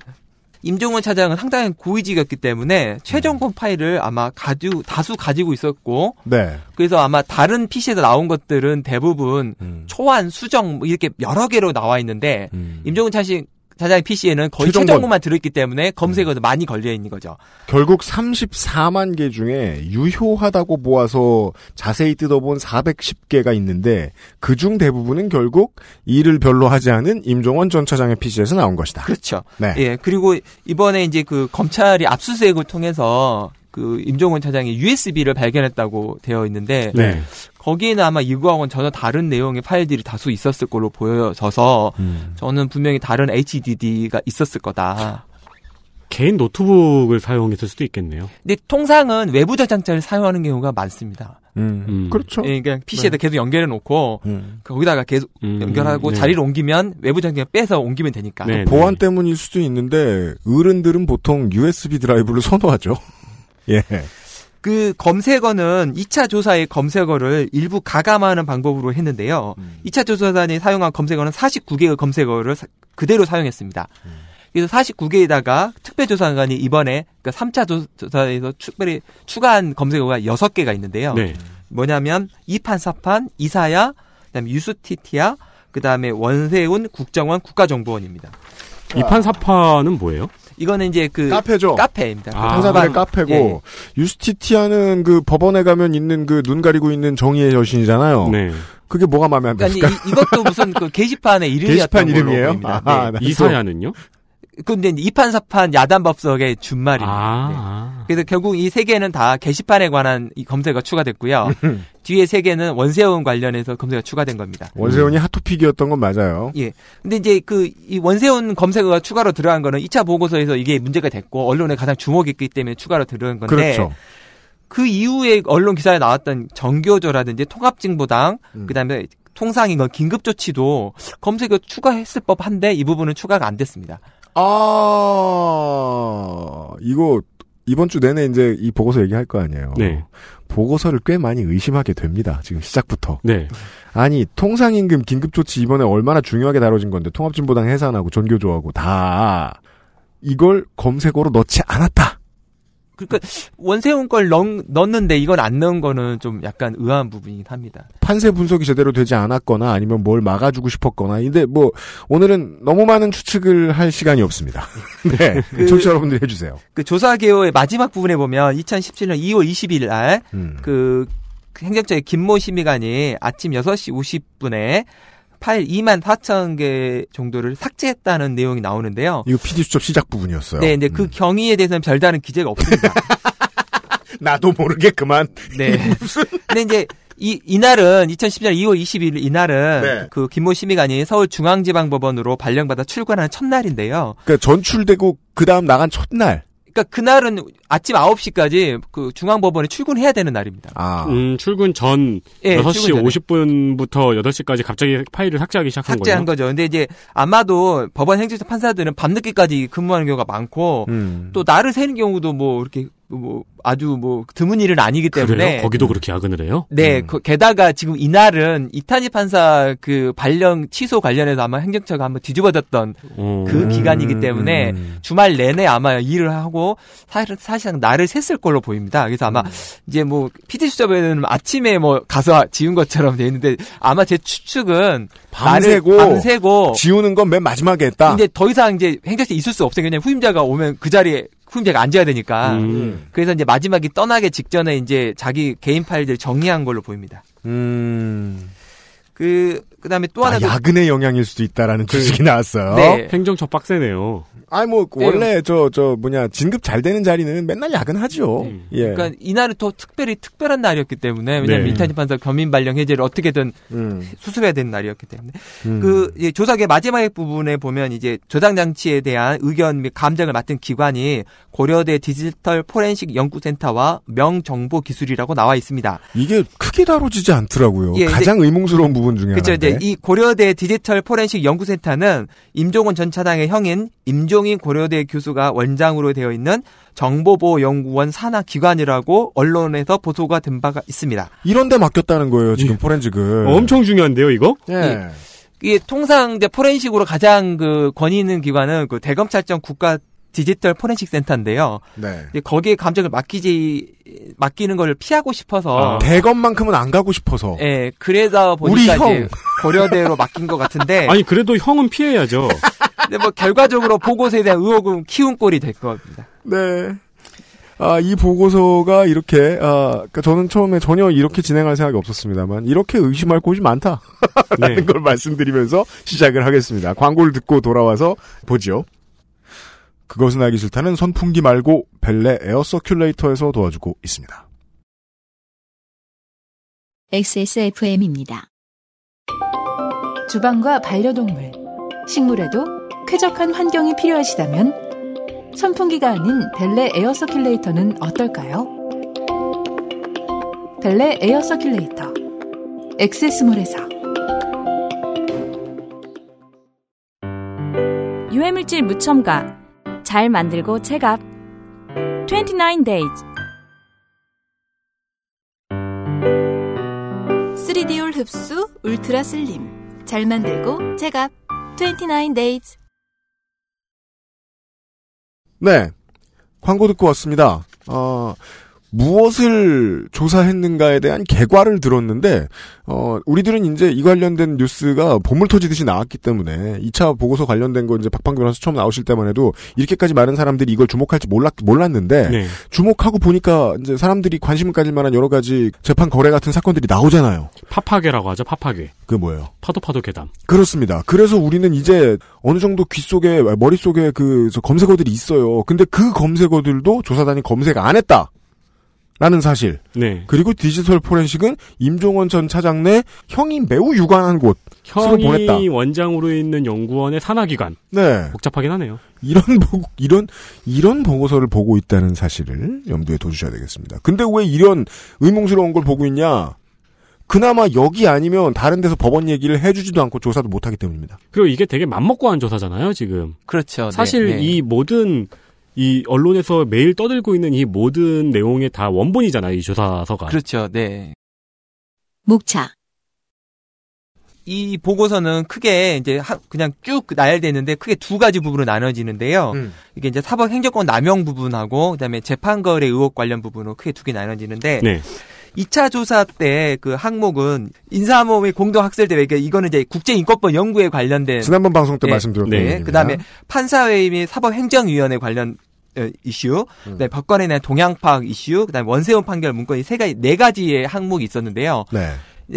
임종원 차장은 상당히 고위직이었기 때문에 최종본 파일을 아마 가지고 다수 가지고 있었고 네. 그래서 아마 다른 PC에서 나온 것들은 대부분 음. 초안 수정 뭐 이렇게 여러 개로 나와 있는데 음. 임종원 차식 차장의 PC에는 거의 최종본. 최종본만 들어있기 때문에 검색어도 많이 걸려 있는 거죠. 결국 34만 개 중에 유효하다고 모아서 자세히 뜯어본 410개가 있는데 그중 대부분은 결국 일을 별로 하지 않은 임종원 전 차장의 PC에서 나온 것이다. 그렇죠. 네. 예 그리고 이번에 이제 그 검찰이 압수수색을 통해서 그 임종원 차장이 USB를 발견했다고 되어 있는데 네. 거기에는 아마 이거하고는 전혀 다른 내용의 파일들이 다수 있었을 걸로 보여져서 음. 저는 분명히 다른 HDD가 있었을 거다. 개인 노트북을 사용했을 수도 있겠네요. 근데 통상은 외부 저장자를 사용하는 경우가 많습니다. 음. 음. 그렇죠. 예, 그냥 PC에다 계속 연결해 놓고 음. 거기다가 계속 음, 연결하고 네. 자리를 옮기면 외부 저장자 빼서 옮기면 되니까. 네. 보안 때문일 수도 있는데 어른들은 보통 USB 드라이브를 선호하죠. 예. 그 검색어는 2차 조사의 검색어를 일부 가감하는 방법으로 했는데요. 음. 2차 조사단이 사용한 검색어는 49개의 검색어를 사- 그대로 사용했습니다. 그래서 49개에다가 특별조사관이 이번에 그러니까 3차 조사에서 특별히 추가한 검색어가 6개가 있는데요. 네. 뭐냐면 이판 사판 이사야 그다음에 유스티티아 그다음에 원세훈 국정원 국가정보원입니다. 이판 사파는 뭐예요? 이거는 이제 그 카페죠. 카페입니다. 아. 판사들의 법안- 카페고 예. 유스티티아는 그 법원에 가면 있는 그 눈 가리고 있는 정의의 여신이잖아요. 네. 그게 뭐가 마음에 안 그러니까 듭니까? 이, 이것도 무슨 그 게시판의 이름이었던 게시판 이름이에요? 아하, 네. 나 이사야는요? 근데 이판사판 야단법석의 준말입니다. 아. 네. 아. 그래서 결국 이 세 개는 다 게시판에 관한 이 검색어가 추가됐고요. 음. 뒤에 세 개는 원세훈 관련해서 검색어가 추가된 겁니다. 원세훈이 핫토픽이었던 건 맞아요. 예. 근데 이제 그 이 원세훈 검색어가 추가로 들어간 거는 2차 보고서에서 이게 문제가 됐고 언론에 가장 주목했기 때문에 추가로 들어간 건데 그렇죠. 그 이후에 언론 기사에 나왔던 정교조라든지 통합진보당 음. 그다음에 통상인 건 긴급조치도 검색어 추가했을 법한데 이 부분은 추가가 안 됐습니다. 아, 이거 이번 주 내내 이제 이 보고서 얘기할 거 아니에요. 네. 보고서를 꽤 많이 의심하게 됩니다. 지금 시작부터. 네. 아니 통상임금 긴급조치 이번에 얼마나 중요하게 다뤄진 건데 통합진보당 해산하고 전교조하고 다 이걸 검색어로 넣지 않았다. 그러니까 원세훈 걸 넣, 넣었는데 이건 안 넣은 거는 좀 약간 의아한 부분이긴 합니다. 판세 분석이 제대로 되지 않았거나 아니면 뭘 막아주고 싶었거나. 근데 뭐 오늘은 너무 많은 추측을 할 시간이 없습니다. 네, 그- 청취자 여러분들 해주세요. 그 조사 개요의 마지막 부분에 보면 2017년 2월 20일 날 음. 그 행정처의 김모 심의관이 아침 6시 50분에 파일 2만 4천 개 정도를 삭제했다는 내용이 나오는데요. 이거 PD 수첩 시작 부분이었어요. 네, 근데 그 음. 경위에 대해서는 별다른 기재가 없습니다. 나도 모르게 그만. 네. 근데 이제 이 이날은 2010년 2월 20일 이날은 네. 그 김모 심의관이 서울중앙지방법원으로 발령받아 출근하는 첫날인데요. 그러니까 전출되고 그 다음 나간 첫날. 그러니까 그날은 아침 9시까지 그 중앙법원에 출근해야 되는 날입니다. 아, 음, 출근 전 예, 6시 출근 전에. 50분부터 8시까지 갑자기 파일을 삭제하기 시작한 삭제한 거예요. 거죠. 근데 이제 아마도 법원 행정처 판사들은 밤늦게까지 근무하는 경우가 많고 음. 또 날을 새는 경우도 뭐 이렇게 뭐 아주 뭐 드문 일은 아니기 때문에 그래요? 거기도 그렇게 야근을 해요? 네, 음. 그 게다가 지금 이날은 이탄희 판사 그 발령 취소 관련해서 아마 행정처가 한번 뒤집어졌던 어. 그 기간이기 때문에 음. 주말 내내 아마 일을 하고 사실 사실상 날을 샜을 걸로 보입니다. 그래서 아마 이제 뭐 PD 수첩에는 아침에 뭐 가서 지운 것처럼 돼 있는데 아마 제 추측은 밤새고 밤새고 지우는 건 맨 마지막에 했다. 이제 더 이상 이제 행정처 있을 수 없어요. 그냥 후임자가 오면 그 자리에 후임자가 앉아야 되니까. 음. 그래서 이제 마지막이 떠나기 직전에 이제 자기 개인 파일들 정리한 걸로 보입니다. 음. 그 그 다음에 또 아, 하나 도 야근의 영향일 수도 있다라는 추측이 나왔어요. 네. 행정처 빡세네요. 아니 뭐 네. 원래 저저 뭐냐 진급 잘 되는 자리는 맨날 야근하죠. 음. 예. 그러니까 이날은 또 특별히 특별한 날이었기 때문에 왜냐하면 네. 이탄희 판사 겸임 발령 해제를 어떻게든 음. 수습해야 되는 날이었기 때문에 음. 그 이제 조사의 마지막 부분에 보면 이제 저장 장치에 대한 의견 및 감정을 맡은 기관이 고려대 디지털 포렌식 연구센터와 명정보 기술이라고 나와 있습니다. 이게 크게 다뤄지지 않더라고요. 예, 가장 의문스러운 부분 중에 그렇죠. 하나인데. 이제 이 고려대 디지털 포렌식 연구센터는 임종헌 전 차장의 형인 임종인 고려대 교수가 원장으로 되어 있는 정보보호연구원 산하 기관이라고 언론에서 보도가 된 바가 있습니다. 이런 데 맡겼다는 거예요, 지금 예. 포렌식을. 엄청 중요한데요, 이거? 예. 이게 통상 이제 포렌식으로 가장 그 권위 있는 기관은 그 대검찰청 국가 디지털 포렌식 센터인데요. 네. 이제 거기에 감정을 맡기지 맡기는 걸 피하고 싶어서 아. 대검만큼은 안 가고 싶어서. 예, 그래서 우리 보니까 형. 이제 고려대로 맡긴 것 같은데 아니, 그래도 형은 피해야죠. 근데 뭐 결과적으로 보고서에 대한 의혹은 키운 꼴이 될 겁니다. 네. 아, 이 보고서가 이렇게, 아, 그러니까 저는 처음에 전혀 이렇게 진행할 생각이 없었습니다만, 이렇게 의심할 곳이 많다. 라는 네. 걸 말씀드리면서 시작을 하겠습니다. 광고를 듣고 돌아와서 보지요. 그것은 알기 싫다는 선풍기 말고 벨레 air circulator에서 도와주고 있습니다. XSFM입니다. 주방과 반려동물, 식물에도 쾌적한 환경이 필요하시다면 선풍기가 아닌 벨레 air circulator는 어떨까요? 벨레 air circulator XS몰에서. 유해물질 무첨가 잘 만들고 체갑 29 days. 3D올 흡수 울트라 슬림 잘 만들고 체갑 29 days 네. 광고 듣고 왔습니다. 어, 무엇을 조사했는가에 대한 개괄을 들었는데, 어, 우리들은 이제 이 관련된 뉴스가 보물 터지듯이 나왔기 때문에, 2차 보고서 관련된 거 이제 박방규 변호사 처음 나오실 때만 해도, 이렇게까지 많은 사람들이 이걸 주목할지 몰랐, 몰랐는데, 네. 주목하고 보니까 이제 사람들이 관심을 가질 만한 여러 가지 재판 거래 같은 사건들이 나오잖아요. 파파괴라고 하죠, 파파괴. 그게 뭐예요? 파도 파도 괴담. 그렇습니다. 그래서 우리는 이제 어느 정도 귀 속에 머릿 속에 그저 검색어들이 있어요. 근데 그 검색어들도 조사단이 검색 안 했다. 라는 사실. 네. 그리고 디지털 포렌식은 임종원 전 차장 내 형이 매우 유관한 곳. 서로 보냈다. 형이 원장으로 있는 연구원의 산하기관. 네. 복잡하긴 하네요. 이런 보 이런 이런 보고서를 보고 있다는 사실을 염두에 둬주셔야 되겠습니다. 근데 왜 이런 의문스러운 걸 보고 있냐? 그나마 여기 아니면 다른 데서 법원 얘기를 해주지도 않고 조사도 못하기 때문입니다. 그리고 이게 되게 맘먹고 한 조사잖아요, 지금. 그렇죠. 네, 사실 네. 이 모든 이 언론에서 매일 떠들고 있는 이 모든 내용의 다 원본이잖아요, 이 조사서가. 그렇죠. 네. 목차, 이 보고서는 크게 이제 하- 그냥 쭉 나열되는데 크게 두 가지 부분으로 나눠지는데요. 음. 이게 이제 사법 행정권 남용 부분하고 그다음에 재판 거래 의혹 관련 부분으로 크게 두 개 나눠지는데 네. 2차 조사 때 그 항목은 인사모의 공동 학술 대회 그러니까 이거는 이제 국제 인권법 연구에 관련된 지난번 방송 때 네. 말씀드렸던 네. 네. 그다음에 판사회의 및 사법행정위원회 관련 어, 이슈, 음. 그다음에 법관에 대한 동향 파악 이슈, 그다음에 원세훈 판결 문건 이세 가지 네 가지의 항목이 있었는데요. 네.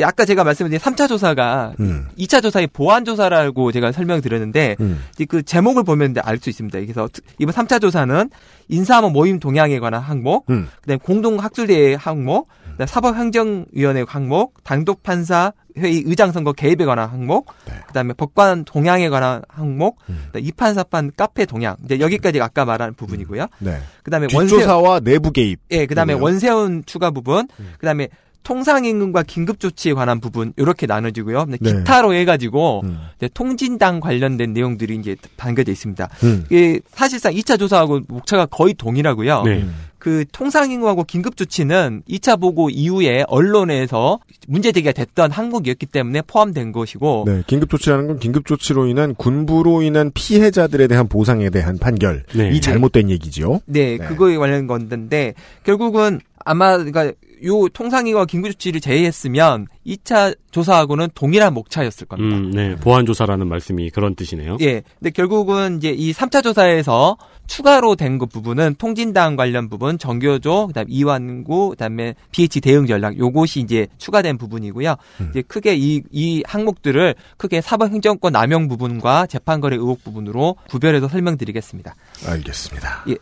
아까 제가 말씀드린 3차 조사가 음. 2차 조사의 보완 조사라고 제가 설명드렸는데 음. 그 제목을 보면 알 수 있습니다. 그래서 특- 이번 3차 조사는 인사모 모임 동향에 관한 항목, 음. 그다음에 공동 학술대회 항목, 사법행정위원회 항목, 단독 판사 회의 의장 선거 개입에 관한 항목, 네. 그다음에 법관 동향에 관한 항목, 음. 그다음에 이판사판 카페 동향. 이제 여기까지 아까 말한 부분이고요. 네. 그다음에 원세 뒷조사와 내부 개입. 예, 그다음에 그러네요. 원세훈 추가 부분, 음. 그다음에 통상임금과 긴급조치에 관한 부분 이렇게 나눠지고요. 네. 기타로 해가지고 음. 이제 통진당 관련된 내용들이 이제 담겨져 있습니다. 음. 이게 사실상 2차 조사하고 목차가 거의 동일하고요. 네. 그 통상임금하고 긴급조치는 2차 보고 이후에 언론에서 문제 제기가 됐던 항목이었기 때문에 포함된 것이고 네, 긴급조치라는 건 긴급조치로 인한 군부로 인한 피해자들에 대한 보상에 대한 판결. 네. 이 잘못된 얘기지요. 네, 네. 그거에 관련 건데 결국은 아마 그러니까 요 통상이와 긴급 조치를 제외했으면 2차 조사하고는 동일한 목차였을 겁니다. 음, 네. 보안 조사라는 말씀이 그런 뜻이네요. 예. 근데 결국은 이제 이 3차 조사에서 추가로 된그 부분은 통진당 관련 부분, 정교조, 그다음 이완구, 그다음에 BH 대응 전략 요것이 이제 추가된 부분이고요. 음. 이제 크게 이 이 항목들을 크게 사법 행정권 남용 부분과 재판 거래 의혹 부분으로 구별해서 설명드리겠습니다. 알겠습니다. 예.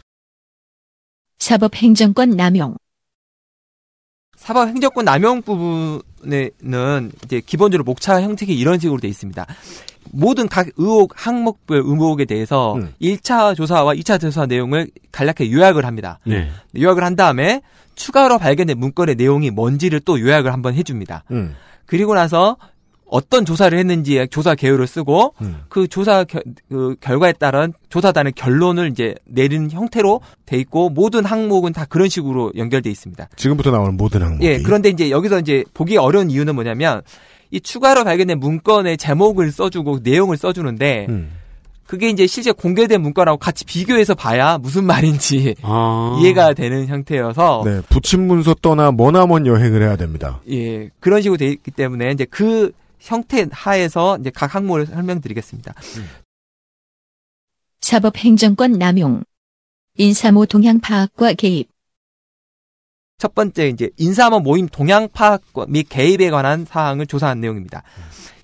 사법 행정권 남용, 사법 행정권 남용 부분에는 이제 기본적으로 목차 형식이 이런 식으로 돼 있습니다. 모든 각 의혹 항목별 의혹에 대해서 음. 1차 조사와 2차 조사 내용을 간략하게 요약을 합니다. 네. 요약을 한 다음에 추가로 발견된 문건의 내용이 뭔지를 또 요약을 한번 해줍니다. 음. 그리고 나서 어떤 조사를 했는지의 조사 개요를 쓰고 음. 그 조사 겨- 그 결과에 따른 조사단의 결론을 이제 내리는 형태로 돼 있고 모든 항목은 다 그런 식으로 연결돼 있습니다. 지금부터 나오는 모든 항목이. 예, 그런데 이제 여기서 이제 보기 어려운 이유는 뭐냐면 이 추가로 발견된 문건의 제목을 써주고 내용을 써주는데 음. 그게 이제 실제 공개된 문건하고 같이 비교해서 봐야 무슨 말인지 아. 이해가 되는 형태여서 네, 부친 문서 떠나 머나먼 여행을 해야 됩니다. 예 그런 식으로 돼 있기 때문에 이제 그 형태 하에서 이제 각 항목을 설명드리겠습니다. 사법행정권 남용, 인사모 동향 파악과 개입, 첫 번째 이제 인사모 모임 동향 파악 및 개입에 관한 사항을 조사한 내용입니다.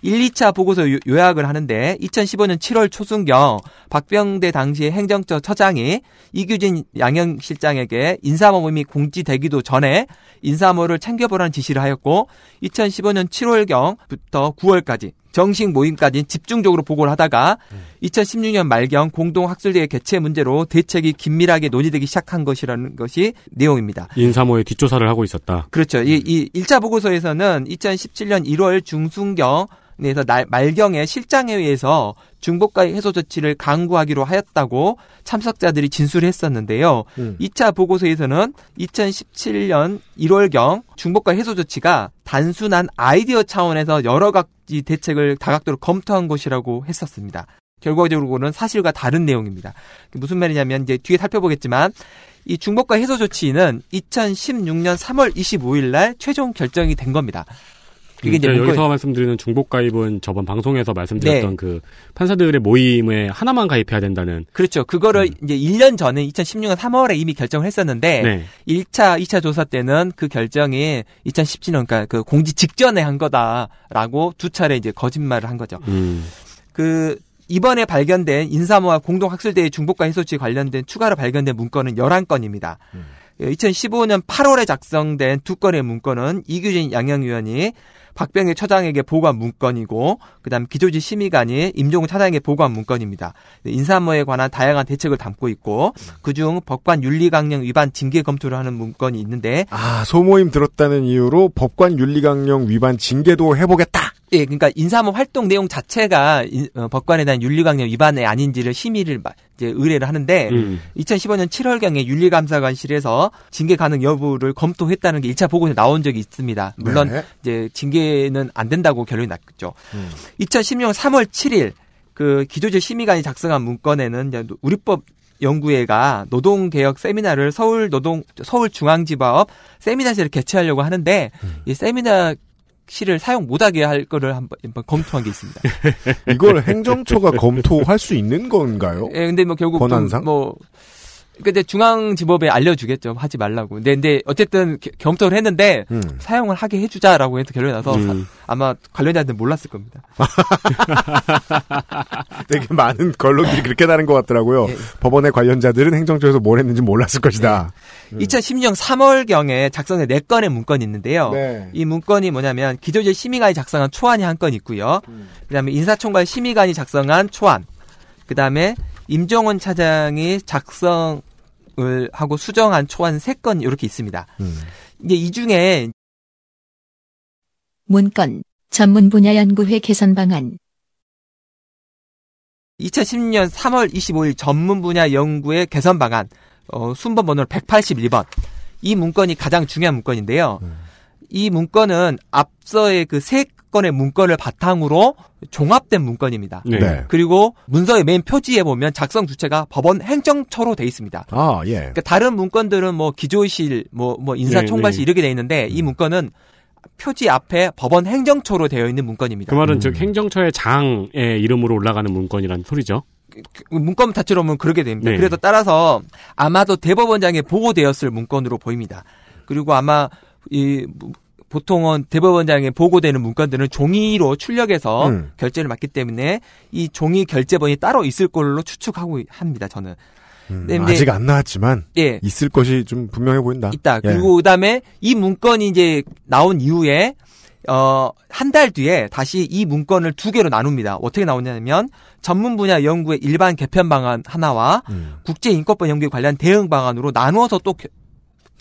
1, 2차 보고서 요- 요약을 하는데 2015년 7월 초순경 박병대 당시 행정처 처장이 이규진 양형실장에게 인사모 모임이 공지되기도 전에 인사모를 챙겨보라는 지시를 하였고 2015년 7월경부터 9월까지 정식 모임까지 집중적으로 보고를 하다가 2016년 말경 공동학술대회 개최 문제로 대책이 긴밀하게 논의되기 시작한 것이라는 것이 내용입니다. 인사모의 뒷조사를 하고 있었다. 그렇죠. 이, 이 1차 보고서에서는 2017년 1월 중순경 에서 날- 말경에 실장에 의해서 중복가의 해소 조치를 강구하기로 하였다고 참석자들이 진술을 했었는데요. 음. 2차 보고서에서는 2017년 1월경 중복가 해소 조치가 단순한 아이디어 차원에서 여러 가지 대책을 다각도로 검토한 것이라고 했었습니다. 결과적으로는 사실과 다른 내용입니다. 무슨 말이냐면 이제 뒤에 살펴보겠지만 이 중복과 해소 조치는 2016년 3월 25일 날 최종 결정이 된 겁니다. 그게 이제 음, 문건- 여기서 말씀드리는 중복 가입은 저번 방송에서 말씀드렸던 네. 그 판사들의 모임에 하나만 가입해야 된다는 그렇죠. 그거를 이제 1년 전에 2016년 3월에 이미 결정을 했었는데 네. 1차, 2차 조사 때는 그 결정이 2017년 그러니까 그 공지 직전에 한 거다라고 두 차례 이제 거짓말을 한 거죠. 음, 그 이번에 발견된 인사모와 공동학술대회 중복과 해소치 관련된 추가로 발견된 문건은 11건입니다. 음. 2015년 8월에 작성된 두 건의 문건은 이규진 양형위원이 박병희 처장에게 보고한 문건이고 그다음 기조지 심의관이 임종훈 차장에게 보고한 문건입니다. 인사모에 관한 다양한 대책을 담고 있고 그중 법관 윤리강령 위반 징계 검토를 하는 문건이 있는데 아, 소모임 들었다는 이유로 법관 윤리강령 위반 징계도 해보겠다! 예, 그러니까 인사모 활동 내용 자체가 인- 어, 법관에 대한 윤리강령 위반이 아닌지를 심의를 마- 이제 의뢰를 하는데 음. 2015년 7월경에 윤리감사관실에서 징계 가능 여부를 검토했다는 게 1차 보고서에 나온 적이 있습니다. 물론 네. 이제 징계는 안 된다고 결론이 났죠. 음. 2016년 3월 7일 그 기조제 심의관이 작성한 문건에는 이제 우리법 연구회가 노동 개혁 세미나를 서울 노동 서울 중앙지법 세미나실을 개최하려고 하는데 이 세미나 실을 사용 못하게 할 거를 한번, 한번 검토한 게 있습니다. 이걸 행정처가 검토할 수 있는 건가요? 예, 근데 뭐 결국? 뭐 근데 중앙지법에 알려주겠죠. 하지 말라고. 근데, 근데 어쨌든 겨- 검토를 했는데 음. 사용을 하게 해주자라고 해서 결론이 나서 음. 사- 아마 관련자들은 몰랐을 겁니다. 되게 많은 걸로들이 그렇게 다른 것 같더라고요. 예. 법원의 관련자들은 행정처에서 뭘 했는지 몰랐을 것이다. 음. 2016년 3월경에 작성된 4건의 문건이 있는데요. 네. 이 문건이 뭐냐면 기조제 심의관이 작성한 초안이 한 건 있고요. 음. 그다음에 인사총괄 심의관이 작성한 초안. 그 다음에 임종원 차장이 작성 을 하고 수정한 초안 3건 이렇게 있습니다. 음. 이제 이 중에 문건, 전문 분야 연구회 개선 방안, 2016년 3월 25일 전문 분야 연구의 개선 방안 어, 순번 번호 181번. 이 문건이 가장 중요한 문건인데요. 음. 이 문건은 앞서의 그 세 건의 문건을 바탕으로 종합된 문건입니다. 네. 네. 그리고 문서의 맨 표지에 보면 작성 주체가 법원 행정처로 돼 있습니다. 아, 예. 그러니까 다른 문건들은 뭐 기조실, 뭐, 뭐 인사총괄실 네, 네. 이렇게 돼 있는데 이 문건은 표지 앞에 법원 행정처로 되어 있는 문건입니다. 그 말은 음. 즉 행정처의 장의 이름으로 올라가는 문건이라는 소리죠. 그 문건 자체로 보면 그렇게 됩니다. 네. 그래서 따라서 아마도 대법원장에 보고되었을 문건으로 보입니다. 그리고 아마 이 무- 보통은 대법원장에 보고되는 문건들은 종이로 출력해서 음. 결제를 맡기 때문에 이 종이 결제본이 따로 있을 걸로 추측하고 합니다. 저는 음, 네, 아직 안 나왔지만 예 있을 것이 좀 분명해 보인다. 있다. 예. 그리고 그다음에 이 문건이 이제 나온 이후에 어, 한 달 뒤에 다시 이 문건을 두 개로 나눕니다. 어떻게 나오냐면 전문 분야 연구의 일반 개편 방안 하나와 음. 국제 인권법 연구에 관련 대응 방안으로 나누어서 또 겨-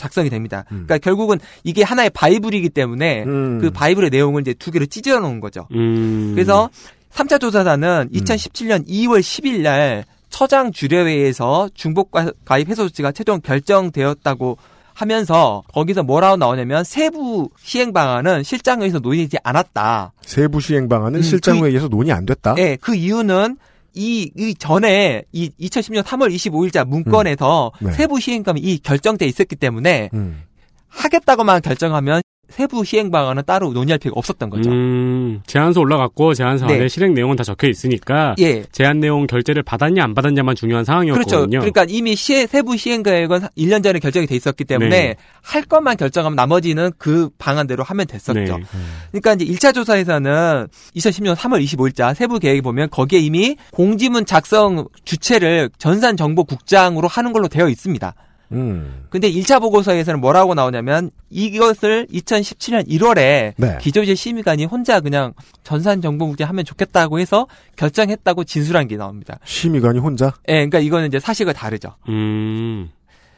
작성이 됩니다. 음. 그러니까 결국은 이게 하나의 바이블이기 때문에 음. 그 바이블의 내용을 이제 두 개로 찢어 놓은 거죠. 음. 그래서 3차 조사단은 2017년 2월 10일 날 처장 주례회에서 중복 가- 가입 해소 조치가 최종 결정되었다고 하면서 거기서 뭐라고 나오냐면 세부 시행 방안은 실장회에서 논의되지 않았다. 세부 시행 방안은 음, 실장회의에서 논의 안 됐다. 예, 그 이유는 이, 이 전에 이 2010년 3월 25일자 문건에서 네. 세부 시행감이 이 결정돼 있었기 때문에 음. 하겠다고만 결정하면 세부 시행 방안은 따로 논의할 필요가 없었던 거죠. 음, 제안서 올라갔고 제안서 네. 안에 실행 내용은 다 적혀 있으니까 예. 제안 내용 결제를 받았냐 안 받았냐만 중요한 그렇죠. 상황이었거든요. 그러니까 이미 시, 세부 시행 계획은 1년 전에 결정이 돼 있었기 때문에 네. 할 것만 결정하면 나머지는 그 방안대로 하면 됐었죠. 네. 그러니까 이제 1차 조사에서는 2010년 3월 25일자 세부 계획에 보면 거기에 이미 공지문 작성 주체를 전산정보국장으로 하는 걸로 되어 있습니다. 음. 근데 1차 보고서에서는 뭐라고 나오냐면 이것을 2017년 1월에 네. 기조실 심의관이 혼자 그냥 전산 정보국장 하면 좋겠다고 해서 결정했다고 진술한 게 나옵니다. 심의관이 혼자 예, 그러니까 이거는 이제 사실과 다르죠. 음,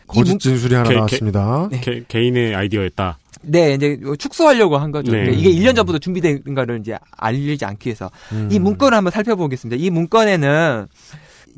거짓 문- 진술이 하나 개- 개- 나왔습니다. 네. 개, 개인의 아이디어였다. 네, 이제 축소하려고 한 거죠. 네. 그러니까 이게 1년 전부터 준비된 거를 이제 알리지 않기 위해서. 음. 이 문건을 한번 살펴보겠습니다. 이 문건에는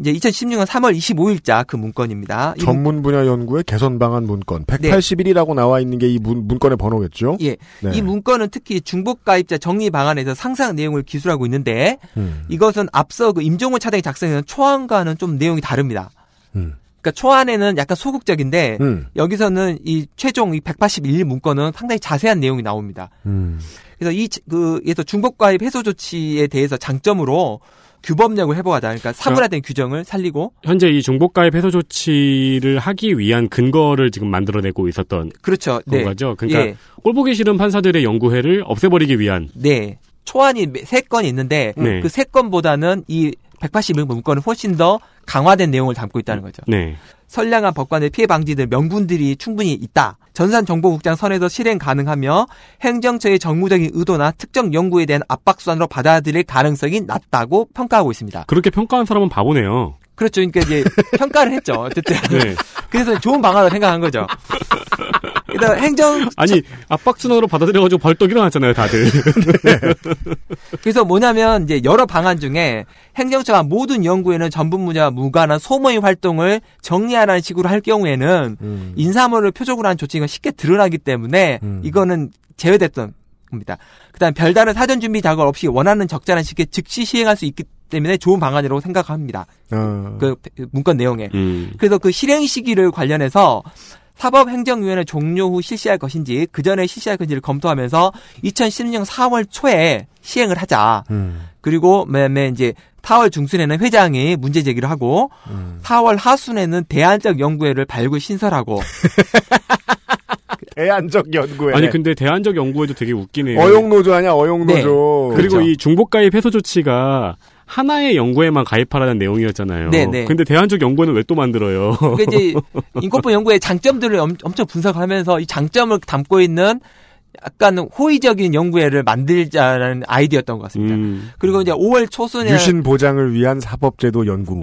이제 2016년 3월 25일자 그 문건입니다. 전문 분야 연구의 개선 방안 문건 181이라고 나와 있는 게 이 문건의 번호겠죠? 예. 네. 이 문건은 특히 중복 가입자 정리 방안에서 상상 내용을 기술하고 있는데 음. 이것은 앞서 그 임종원 차장이 작성한 초안과는 좀 내용이 다릅니다. 음. 그러니까 초안에는 약간 소극적인데 음. 여기서는 이 최종 이 181 문건은 상당히 자세한 내용이 나옵니다. 음. 그래서 이그 에서 중복 가입 해소 조치에 대해서 장점으로 규범력을 해보하다. 그러니까 사물화된 규정을 살리고 현재 이 중복가입 해소 조치를 하기 위한 근거를 지금 만들어내고 있었던 그렇죠. 네. 거죠. 그러니까 예. 꼴보기 싫은 판사들의 연구회를 없애버리기 위한. 네. 초안이 세 건이 있는데 네. 그세 건보다는 이 181 문건은 훨씬 더 강화된 내용을 담고 있다는 거죠. 네. 선량한 법관의 피해 방지 등 명분들이 충분히 있다. 전산 정보국장 선에서 실행 가능하며 행정처의 정무적인 의도나 특정 연구에 대한 압박 수단으로 받아들일 가능성이 낮다고 평가하고 있습니다. 그렇게 평가한 사람은 바보네요. 그렇죠. 그러니까 이제 평가를 했죠. 어쨌든. 네. 그래서 좋은 방안을 생각한 거죠. 그다음 행정 아니 압박순환으로 받아들여가지고 벌떡 일어났잖아요, 다들. 그래서 뭐냐면 이제 여러 방안 중에 행정처가 모든 연구에는 전분 분야와 무관한 소모의 활동을 정리하라는 식으로 할 경우에는 음. 인사물을 표적으로 한 조치가 쉽게 드러나기 때문에 음. 이거는 제외됐던 겁니다. 그다음 별다른 사전 준비 작업 없이 원하는 적절한 시기에 즉시 시행할 수 있기 때문에 좋은 방안이라고 생각합니다. 아. 그 문건 내용에. 음. 그래서 그 실행 시기를 관련해서 사법행정위원회 종료 후 실시할 것인지 그 전에 실시할 것인지를 검토하면서 2016년 4월 초에 시행을 하자. 음. 그리고 매매 이제 4월 중순에는 회장이 문제 제기를 하고 음. 4월 하순에는 대안적 연구회를 발굴 신설하고 대안적 연구회. 아니 근데 대안적 연구에도 되게 웃기네요. 어용노조 아니야 어용노조. 그리고 그렇죠. 이 중복가입 해소 조치가 하나의 연구에만 가입하라는 내용이었잖아요. 네, 네. 근데 대안적 연구는 왜 또 만들어요? 그게 이제 인권법 연구의 장점들을 엄, 엄청 분석하면서 이 장점을 담고 있는 약간 호의적인 연구회를 만들자라는 아이디어였던 것 같습니다. 음. 그리고 이제 5월 초순에 유신 보장을 위한 사법제도 연구원.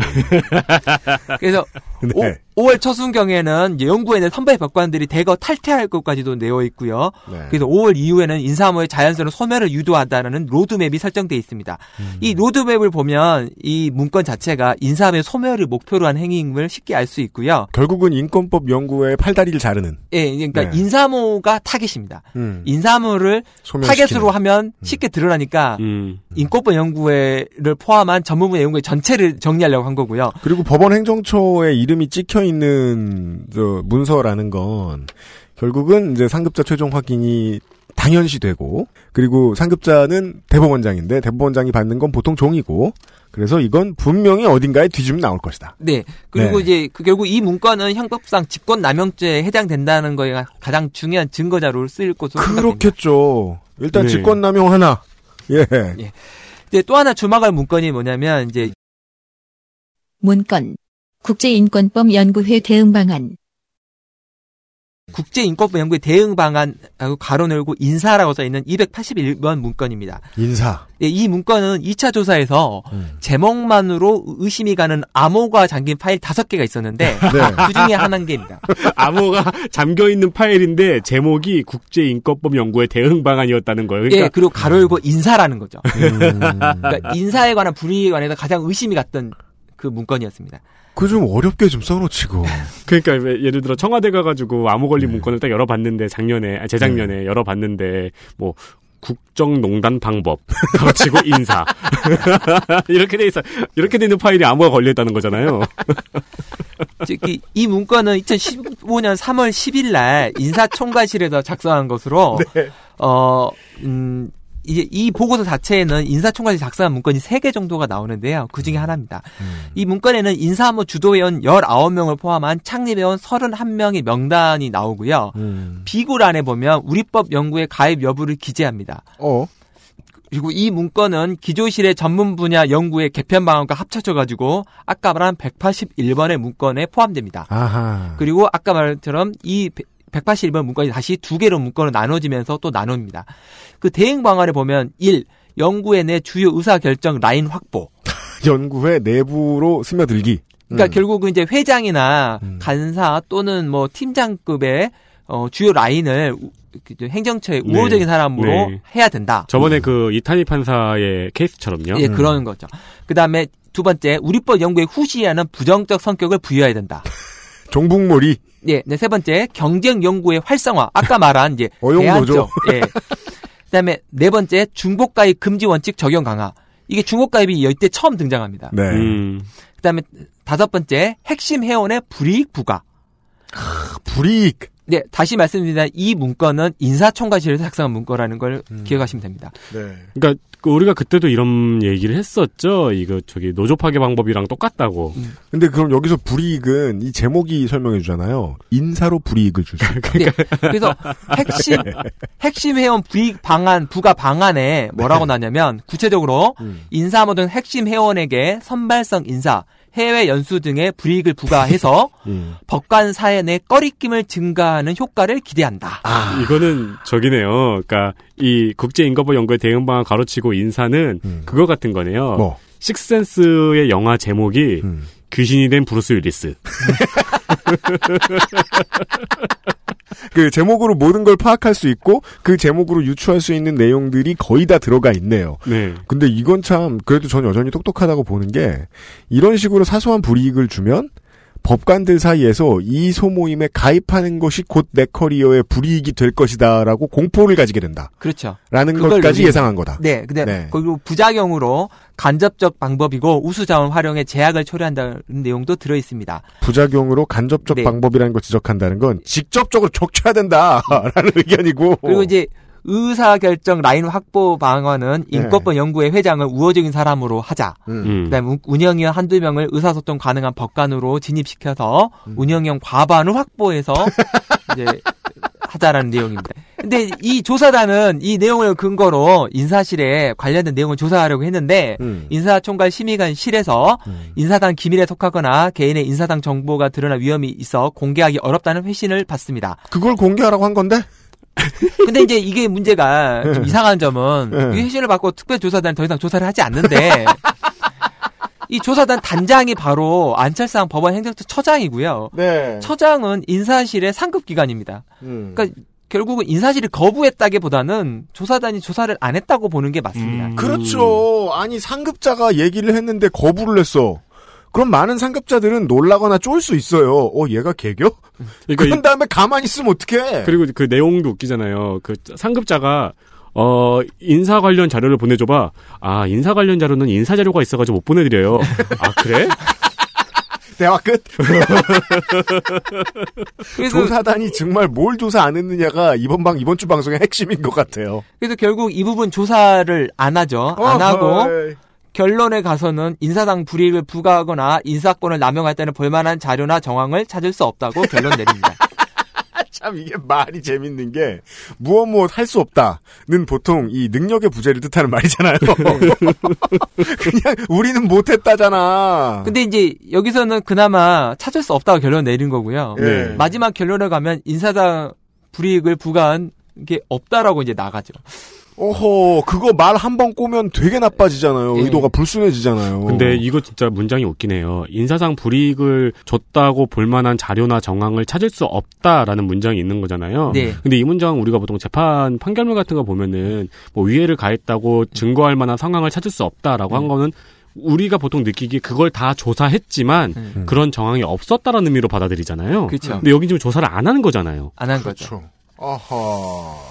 그래서 네. 5, 월 초순경에는 이제 연구에 있는 선배 법관들이 대거 탈퇴할 것까지도 내어 있고요. 네. 그래서 5월 이후에는 인사모의 자연스러운 소멸을 유도한다는 로드맵이 설정돼 있습니다. 음. 이 로드맵을 보면 이 문건 자체가 인사모의 소멸을 목표로 한 행위임을 쉽게 알 수 있고요. 결국은 인권법 연구에 팔다리를 자르는. 예, 그러니까 네. 인사모가 타겟입니다. 음. 인사모를 소멸시키는. 타겟으로 하면 쉽게 드러나니까 음. 인권법 연구회를 포함한 전문분 연구회 전체를 정리하려고 한 거고요. 그리고 법원 행정처에 이름이 찍혀 있는 저 문서라는 건 결국은 이제 상급자 최종 확인이 당연시 되고 그리고 상급자는 대법원장인데 대법원장이 받는 건 보통 종이고 그래서 이건 분명히 어딘가에 뒤집으면 나올 것이다. 네. 그리고 네. 이제 그 결국 이 문건은 형법상 직권 남용죄에 해당된다는 거에 가장 중요한 증거 자료로 쓰일 것으로 생각됩니다. 그렇겠죠. 일단 네. 직권 남용 하나. 예. 예. 이제 또 하나 주목할 문건이 뭐냐면 이제 문건. 국제인권법 연구회 대응 방안. 국제인권법 연구의 대응 방안하고 가로늘고 인사라고 써 있는 281번 문건입니다. 인사. 예, 이 문건은 2차 조사에서 음. 제목만으로 의심이 가는 암호가 잠긴 파일 5개가 있었는데 네. 그 중에 하나인 게입니다. 암호가 잠겨 있는 파일인데 제목이 국제인권법 연구의 대응 방안이었다는 거예요. 예, 그러니까 그리고 가로 열고 인사라는 거죠. 음. 그러니까 인사에 관한 불이익에 관해서 가장 의심이 갔던 그 문건이었습니다. 그 좀 어렵게 좀 써놓치고. 그러니까 왜 예를 들어 청와대 가가지고 암호 걸린 문건을 딱 열어봤는데 작년에 아, 재작년에 열어봤는데 뭐 국정농단 방법 가로치고 인사 이렇게 돼 있어 이렇게 되는 파일이 암호가 걸려 있다는 거잖아요. 즉이 이 문건은 2015년 3월 10일 날 인사총괄실에서 작성한 것으로 어 음. 이제 이 보고서 자체에는 인사총괄실 작성한 문건이 3개 정도가 나오는데요. 그 중에 하나입니다. 이 문건에는 인사무 주도회원 19명을 포함한 창립회원 31명의 명단이 나오고요. 음. 비굴안에 보면 우리법 연구의 가입 여부를 기재합니다. 어. 그리고 이 문건은 기조실의 전문 분야 연구의 개편 방안과 합쳐져 가지고 아까 말한 181번의 문건에 포함됩니다. 아하. 그리고 아까 말처럼 이 181번 문건이 다시 두 개로 문건으로 나눠지면서 또 나눕니다. 그 대응 방안에 보면 1. 연구회 내 주요 의사 결정 라인 확보. 연구회 내부로 스며들기. 그러니까 음. 결국은 이제 회장이나 음. 간사 또는 뭐 팀장급의 어, 주요 라인을 우- 그 행정처의 네. 우호적인 사람으로 네. 해야 된다. 저번에 그 이탄희 판사의 케이스처럼요. 예, 음. 그런 거죠. 그 다음에 두 번째, 우리법 연구에 후시하는 부정적 성격을 부여해야 된다. 종북몰이. 예, 네, 세 번째, 경쟁 연구의 활성화. 아까 말한 이제. 대안적. 예. 그다음에 네 번째, 중복 가입 금지 원칙 적용 강화. 이게 중복 가입이 이때 처음 등장합니다. 네. 음. 그다음에 다섯 번째, 핵심 회원의 불이익 부과. 불이익. 네, 다시 말씀드리면 이 문건은 인사총괄실에서 작성한 문건라는 걸 음. 기억하시면 됩니다. 네. 그러니까 그 우리가 그때도 이런 얘기를 했었죠. 이거 저기 노조 파괴 방법이랑 똑같다고. 근데 그럼 여기서 불이익은 이 제목이 설명해 주잖아요. 인사로 불이익을 줄수 있다. 네, 그래서 핵심 핵심 회원 불이익 방안 부과 방안에 뭐라고 나냐면 구체적으로 음. 인사 모든 핵심 회원에게 선발성 인사, 해외 연수 등의 불이익을 부과해서 음. 법관 사회 내 꺼리낌을 증가하는 효과를 기대한다. 아. 이거는 저기네요. 그러니까 이 국제인권법 연구의 대응 방안 가로치고 인사는 음. 그거 같은 거네요. 뭐. 식스센스의 영화 제목이 음. 귀신이 된 브루스 윌리스. 그 제목으로 모든 걸 파악할 수 있고 그 제목으로 유추할 수 있는 내용들이 거의 다 들어가 있네요. 네. 근데 이건 참 그래도 전 여전히 똑똑하다고 보는 게 이런 식으로 사소한 불이익을 주면 법관들 사이에서 이 소모임에 가입하는 것이 곧 내 커리어의 불이익이 될 것이다라고 공포를 가지게 된다. 그렇죠. 라는 것까지 예상한 거다. 네, 근데 네. 그리고 부작용으로 간접적 방법이고 우수 자원 활용에 제약을 초래한다는 내용도 들어 있습니다. 부작용으로 간접적 네. 방법이라는 걸 지적한다는 건 직접적으로 족쳐야 된다라는 의견이고. 그리고 이제 의사결정 라인 확보 방안은 네. 인권법 연구회 회장을 우호적인 사람으로 하자. 음. 음. 그다음에 운영위원 한두 명을 의사소통 가능한 법관으로 진입시켜서 음. 운영형 과반을 확보해서 이제 하자라는 내용입니다. 근데 이 조사단은 이 내용을 근거로 인사실에 관련된 내용을 조사하려고 했는데 음. 인사총괄 심의관실에서 음. 인사당 기밀에 속하거나 개인의 인사당 정보가 드러날 위험이 있어 공개하기 어렵다는 회신을 받습니다. 그걸 공개하라고 한 건데? 근데 이제 이게 문제가 좀 이상한 점은 네. 이 회신을 받고 특별조사단은 더 이상 조사를 하지 않는데 이 조사단 단장이 바로 안철상 법원 행정처 처장이고요. 네. 처장은 인사실의 상급 기관입니다. 음. 그러니까 결국은 인사실이 거부했다기보다는 조사단이 조사를 안 했다고 보는 게 맞습니다. 음. 그렇죠. 아니 상급자가 얘기를 했는데 거부를 했어. 그럼 많은 상급자들은 놀라거나 쫄 수 있어요. 어, 얘가 개겨? 그러니까 그런 이- 다음에 가만히 있으면 어떡해? 그리고 그 내용도 웃기잖아요. 그 상급자가 어 인사 관련 자료를 보내줘봐. 아 인사 관련 자료는 인사 자료가 있어가지고 못 보내드려요. 아 그래? 대화 끝. 그래서 조사단이 정말 뭘 조사 안 했느냐가 이번 방 이번 주 방송의 핵심인 것 같아요. 그래서 결국 이 부분 조사를 안 하죠. 안 하고 어허이. 결론에 가서는 인사상 불이익을 부과하거나 인사권을 남용할 때는 볼만한 자료나 정황을 찾을 수 없다고 결론 내립니다. 참 이게 말이 재밌는 게 무엇 무엇 할 수 없다는 보통 이 능력의 부재를 뜻하는 말이잖아요. 그냥 우리는 못했다잖아. 근데 이제 여기서는 그나마 찾을 수 없다고 결론 내린 거고요. 네. 마지막 결론에 가면 인사상 불이익을 부과한 게 없다라고 이제 나가죠. 어허 그거 말 한 번 꼬면 되게 나빠지잖아요. 예. 의도가 불순해지잖아요. 근데 이거 진짜 문장이 웃기네요. 인사상 불이익을 줬다고 볼만한 자료나 정황을 찾을 수 없다라는 문장이 있는 거잖아요. 네. 근데 이 문장 우리가 보통 재판 판결문 같은 거 보면은 뭐 위해를 가했다고 증거할 만한 상황을 찾을 수 없다라고 한 거는 우리가 보통 느끼기 그걸 다 조사했지만 음. 그런 정황이 없었다라는 의미로 받아들이잖아요. 그렇죠. 근데 여기 지금 조사를 안 하는 거잖아요. 안 한 거죠. 그렇죠. 어허.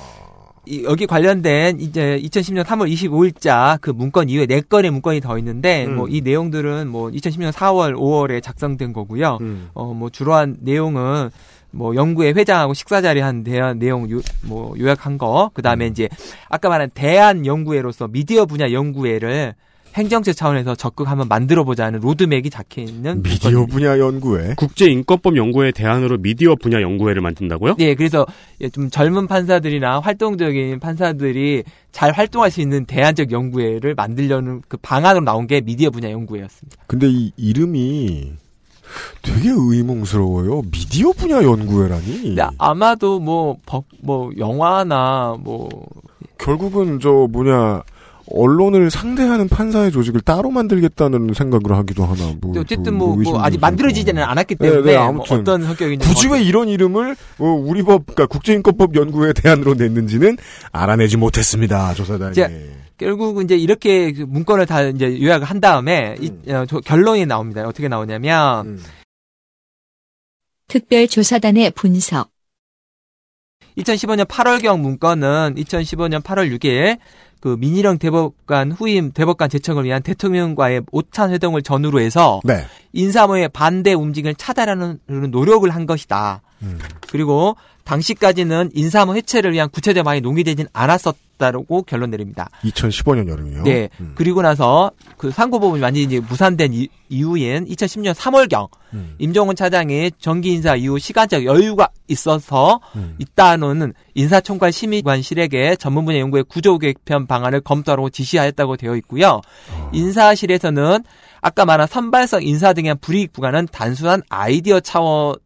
이- 여기 관련된 이제 2010년 3월 25일자 그 문건 이후에 네 건의 문건이 더 있는데 음. 뭐이 내용들은 뭐 2010년 4월 5월에 작성된 거고요. 음. 어뭐 주로 한 내용은 뭐 연구회 회장하고 식사 자리 한 대한 내용 요, 뭐 요약한 거 그다음에 음. 이제 아까 말한 대한 연구회로서 미디어 분야 연구회를 행정체 차원에서 적극 한번 만들어 보자는 로드맵이 적혀 있는 미디어. 분야 연구회. 국제 인권법 연구회 대안으로 미디어 분야 연구회를 만든다고요? 네, 그래서 좀 젊은 판사들이나 활동적인 판사들이 잘 활동할 수 있는 대안적 연구회를 만들려는 그 방안으로 나온 게 미디어 분야 연구회였습니다. 근데 이 이름이 되게 의문스러워요. 미디어 분야 연구회라니. 근데 아마도 뭐 법, 뭐 영화나 뭐 결국은 저 뭐냐 언론을 상대하는 판사의 조직을 따로 만들겠다는 생각을 하기도 하나. 뭐, 어쨌든 뭐, 뭐, 뭐 의심이 아직 들고. 만들어지지는 않았기 네, 때문에 네, 뭐 아무튼. 어떤 성격인지 굳이 정확히- 왜 이런 이름을 어, 우리 법, 그러니까 국제인권법 연구회 대안으로 냈는지는 알아내지 못했습니다. 조사단이. 이제 결국 이제 이렇게 그 문건을 다 이제 요약을 한 다음에 이, 어, 저 결론이 나옵니다. 어떻게 나오냐면 음. 특별조사단의 분석. 2015년 8월경 문건은 2015년 8월 6일 그 민희령 대법관 후임 대법관 제청을 위한 대통령과의 오찬 회동을 전후로 해서 네. 인사모의 반대 움직임을 차단하는 노력을 한 것이다. 음. 그리고 당시까지는 인사모 해체를 위한 구체적 방안이 논의되진 않았었다고 결론 내립니다. 2015년 여름이요. 네. 음. 그리고 나서 그 상고법원이 완전히 이제 무산된 이, 이후인 2010년 3월경 음. 임종훈 차장이 정기 인사 이후 시간적 여유가 있어서 음. 있다는 인사총괄 심의관실에게 전문 분야 연구의 구조 개편 방안을 검토하라고 지시하였다고 되어 있고요. 어. 인사실에서는 아까 말한 선발성 인사 등의 불이익 부과는 단순한 아이디어 차원에서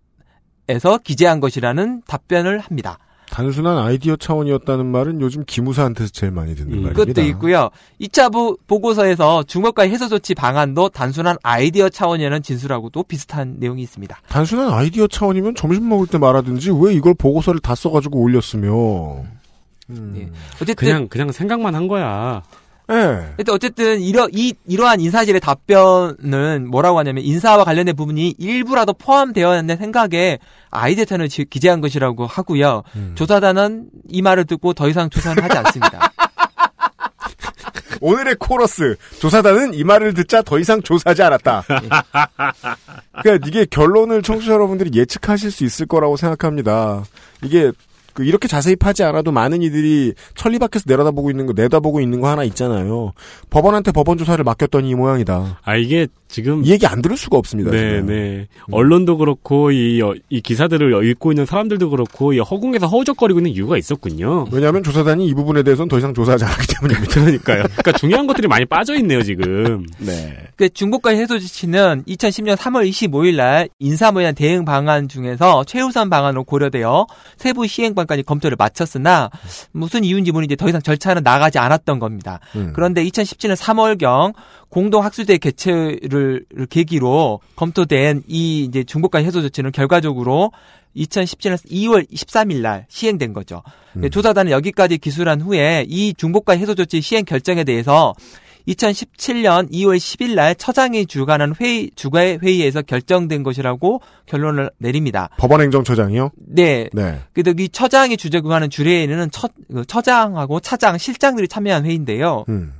기재한 것이라는 답변을 합니다. 단순한 아이디어 차원이었다는 말은 요즘 기무사한테서 제일 많이 듣는 음. 말입니다. 그것도 있고요. 2차 보, 보고서에서 중국과의 해소 조치 방안도 단순한 아이디어 차원이라는 진술하고도 비슷한 내용이 있습니다. 단순한 아이디어 차원이면 점심 먹을 때 말하든지 왜 이걸 보고서를 다 써가지고 올렸으며. 음. 네. 어쨌든 그냥 그냥 생각만 한 거야. 예. 하여튼 어쨌든 이러 이 이러한 인사실의 답변은 뭐라고 하냐면 인사와 관련된 부분이 일부라도 포함되었는 생각에 아이디어를 지- 기재한 것이라고 하고요. 음. 조사단은 이 말을 듣고 더 이상 조사는 하지 않습니다. 오늘의 코러스 조사단은 이 말을 듣자 더 이상 조사하지 않았다. 그러니까 이게 결론을 청취자 여러분들이 예측하실 수 있을 거라고 생각합니다. 이게 그 이렇게 자세히 파지 않아도 많은 이들이 천리 밖에서 내려다보고 있는 거 내다보고 있는 거 하나 있잖아요. 법원한테 법원 조사를 맡겼더니 이 모양이다. 아 이게 지금 이 얘기 안 들을 수가 없습니다. 네, 지금. 네. 언론도 그렇고 이, 어, 이 기사들을 읽고 있는 사람들도 그렇고 이 허공에서 허우적거리고 있는 이유가 있었군요. 왜냐하면 조사단이 이 부분에 대해서는 더 이상 조사하지 않기 때문입니다. 그러니까요. 그러니까 중요한 것들이 많이 빠져 있네요 지금. 네. 그 중국과의 해소 조치는 2010년 3월 25일 날 인사모에 대한 대응 방안 중에서 최우선 방안으로 고려되어 세부 시행 방식 중복관까지 검토를 마쳤으나 무슨 이유인지 모르는데 더 이상 절차는 나가지 않았던 겁니다. 음. 그런데 2017년 3월경 공동학술대 개최를 계기로 검토된 이 이제 중복관 해소 조치는 결과적으로 2017년 2월 13일 날 시행된 거죠. 음. 조사단은 여기까지 기술한 후에 이 중복관 해소 조치 시행 결정에 대해서 2017년 2월 10일 날 처장이 주관한 회의 주가의 회의에서 결정된 것이라고 결론을 내립니다. 법원행정처장이요? 네. 네. 그래도 이 처장이 주재구하는 주례회는 처, 그 처장하고 차장, 실장들이 참여한 회의인데요. 음.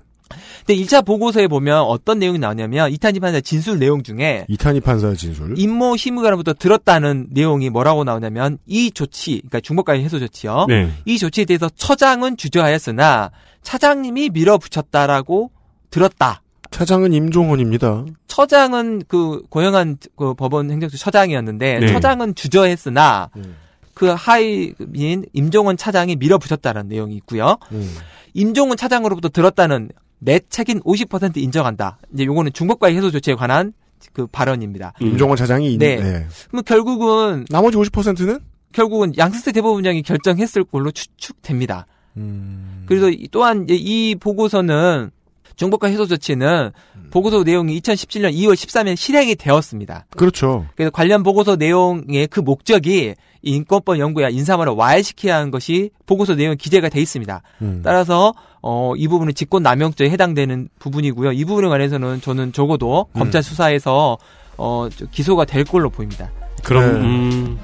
근데 1차 보고서에 보면 어떤 내용이 나오냐면 이탄희 판사 진술 내용 중에 이탄희 판사의 진술. 임모 시무관으로부터 들었다는 내용이 뭐라고 나오냐면 이 조치, 그러니까 중복까지 해소 조치요. 네. 이 조치에 대해서 처장은 주저하였으나 차장님이 밀어붙였다라고 들었다. 차장은 임종원입니다. 처장은 그 고영한 그 법원 행정처 처장이었는데 네. 처장은 주저했으나 음. 그 하위인 임종원 차장이 밀어붙였다는 내용이 있고요. 음. 임종원 차장으로부터 들었다는 내 책임 50% 인정한다. 이제 요거는 중복과의 해소 조치에 관한 그 발언입니다. 음. 임종원 차장이 네. 네. 그럼 결국은 나머지 50%는 결국은 양승태 대법원장이 결정했을 걸로 추측됩니다. 음. 그래서 이- 또한 이 보고서는 중복과 해소 조치는 음. 보고서 내용이 2017년 2월 13일 실행이 되었습니다. 그렇죠. 그래서 관련 보고서 내용의 그 목적이 이 인권법 연구야 인사말을 와해시켜야 하는 것이 보고서 내용에 기재가 돼 있습니다. 음. 따라서 어, 이 부분은 직권남용죄에 해당되는 부분이고요. 이 부분에 관해서는 저는 적어도 음. 검찰 수사에서 어, 저 기소가 될 걸로 보입니다. 그럼 네. 음,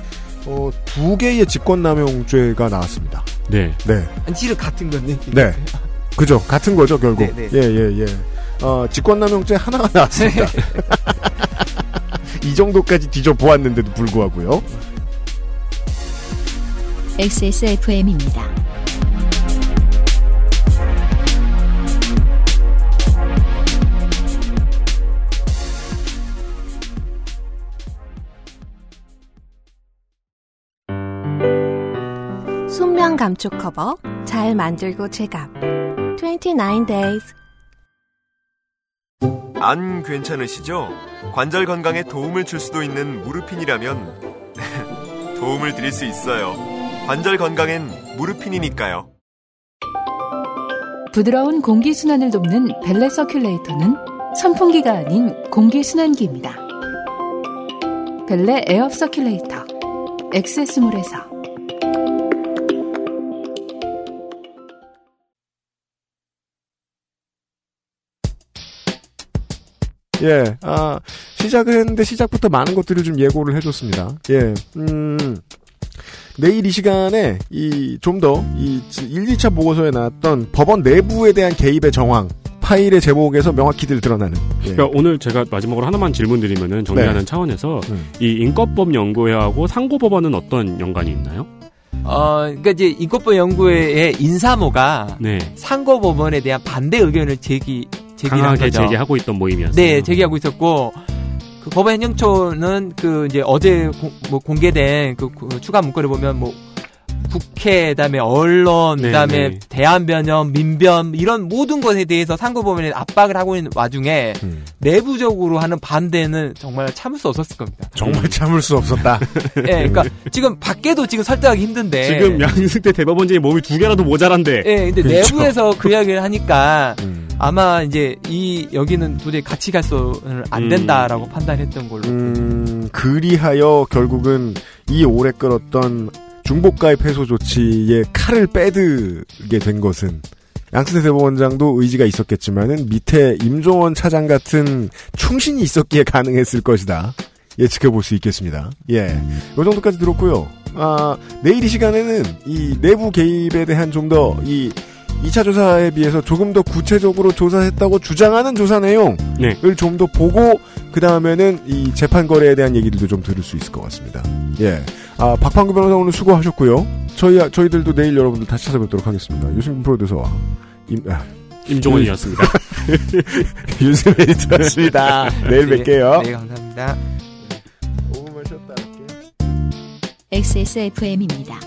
어, 두 개의 직권남용죄가 나왔습니다. 네. 네. 아니, 실은 같은 건데. 네. 그죠. 같은 거죠, 결국. 네, 네. 예, 예, 예. 어, 직권남용죄 하나가 나왔습니다. 이 정도까지 뒤져보았는데도 불구하고요. XSFM입니다. 순면 감촉 커버 잘 만들고 제갑 29 days 안 괜찮으시죠? 관절 건강에 도움을 줄 수도 있는 무르핀이라면 도움을 드릴 수 있어요. 관절 건강엔 무르핀이니까요. 부드러운 공기 순환을 돕는 벨레 서큘레이터는 선풍기가 아닌 공기 순환기입니다. 벨레 air circulator 엑세스몰에서 예, 아, 시작을 했는데 시작부터 많은 것들을 좀 예고를 해줬습니다. 예, 음, 내일 이 시간에 이, 좀 더, 이 1, 2차 보고서에 나왔던 법원 내부에 대한 개입의 정황, 파일의 제목에서 명확히들 드러나는. 예. 그러니까 오늘 제가 마지막으로 하나만 질문드리면은 정리하는 네. 차원에서 음. 이 인권법 연구회하고 상고법원은 어떤 연관이 있나요? 어, 그러니까 이제 인권법 연구회의 인사모가 네. 상고법원에 대한 반대 의견을 제기 강하게 거죠. 제기하고 있던 모임이었어요. 네, 제기하고 있었고 그 법원 행정처는 그 이제 어제 공, 뭐 공개된 그, 그 추가 문건을 보면 뭐 국회, 그다음에 언론, 네, 그다음에 네. 대한변협, 민변 이런 모든 것에 대해서 상고법원에 압박을 하고 있는 와중에 음. 내부적으로 하는 반대는 정말 참을 수 없었을 겁니다. 정말 참을 수 없었다. 예, 그러니까 지금 밖에도 지금 설득하기 힘든데 지금 양승태 대법원장이 몸이 두 개라도 모자란데. 예, 근데 그렇죠. 내부에서 그 이야기를 하니까 음. 아마 이제 이 여기는 도저히 같이 갈 수는 안 음. 된다라고 판단했던 걸로. 음, 그리하여 결국은 이 오래 끌었던 중복가입 해소 조치에 칼을 빼들게 된 것은 양승태 대법원장도 의지가 있었겠지만은 밑에 임종원 차장 같은 충신이 있었기에 가능했을 것이다. 예측해 볼 수 있겠습니다. 예. 요 정도까지 들었고요. 아, 내일 이 시간에는 이 내부 개입에 대한 좀 더 이 2차 조사에 비해서 조금 더 구체적으로 조사했다고 주장하는 조사 내용을 네. 좀더 보고 그 다음에는 이 재판 거래에 대한 얘기들도 좀 들을 수 있을 것 같습니다. 예. 아, 박판구 변호사 오늘 수고하셨고요. 저희 저희들도 내일 여러분들 다시 찾아뵙도록 하겠습니다. 유승민 프로듀서와 임, 아, 임종원이었습니다. 윤세민 에디터였습니다. 내일 네, 뵐게요. 네, 감사합니다. 5분만 쉬었다 할게요. XSFM입니다.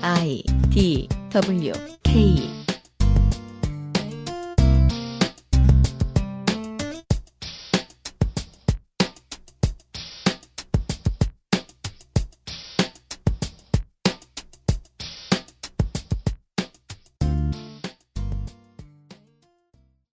I D W K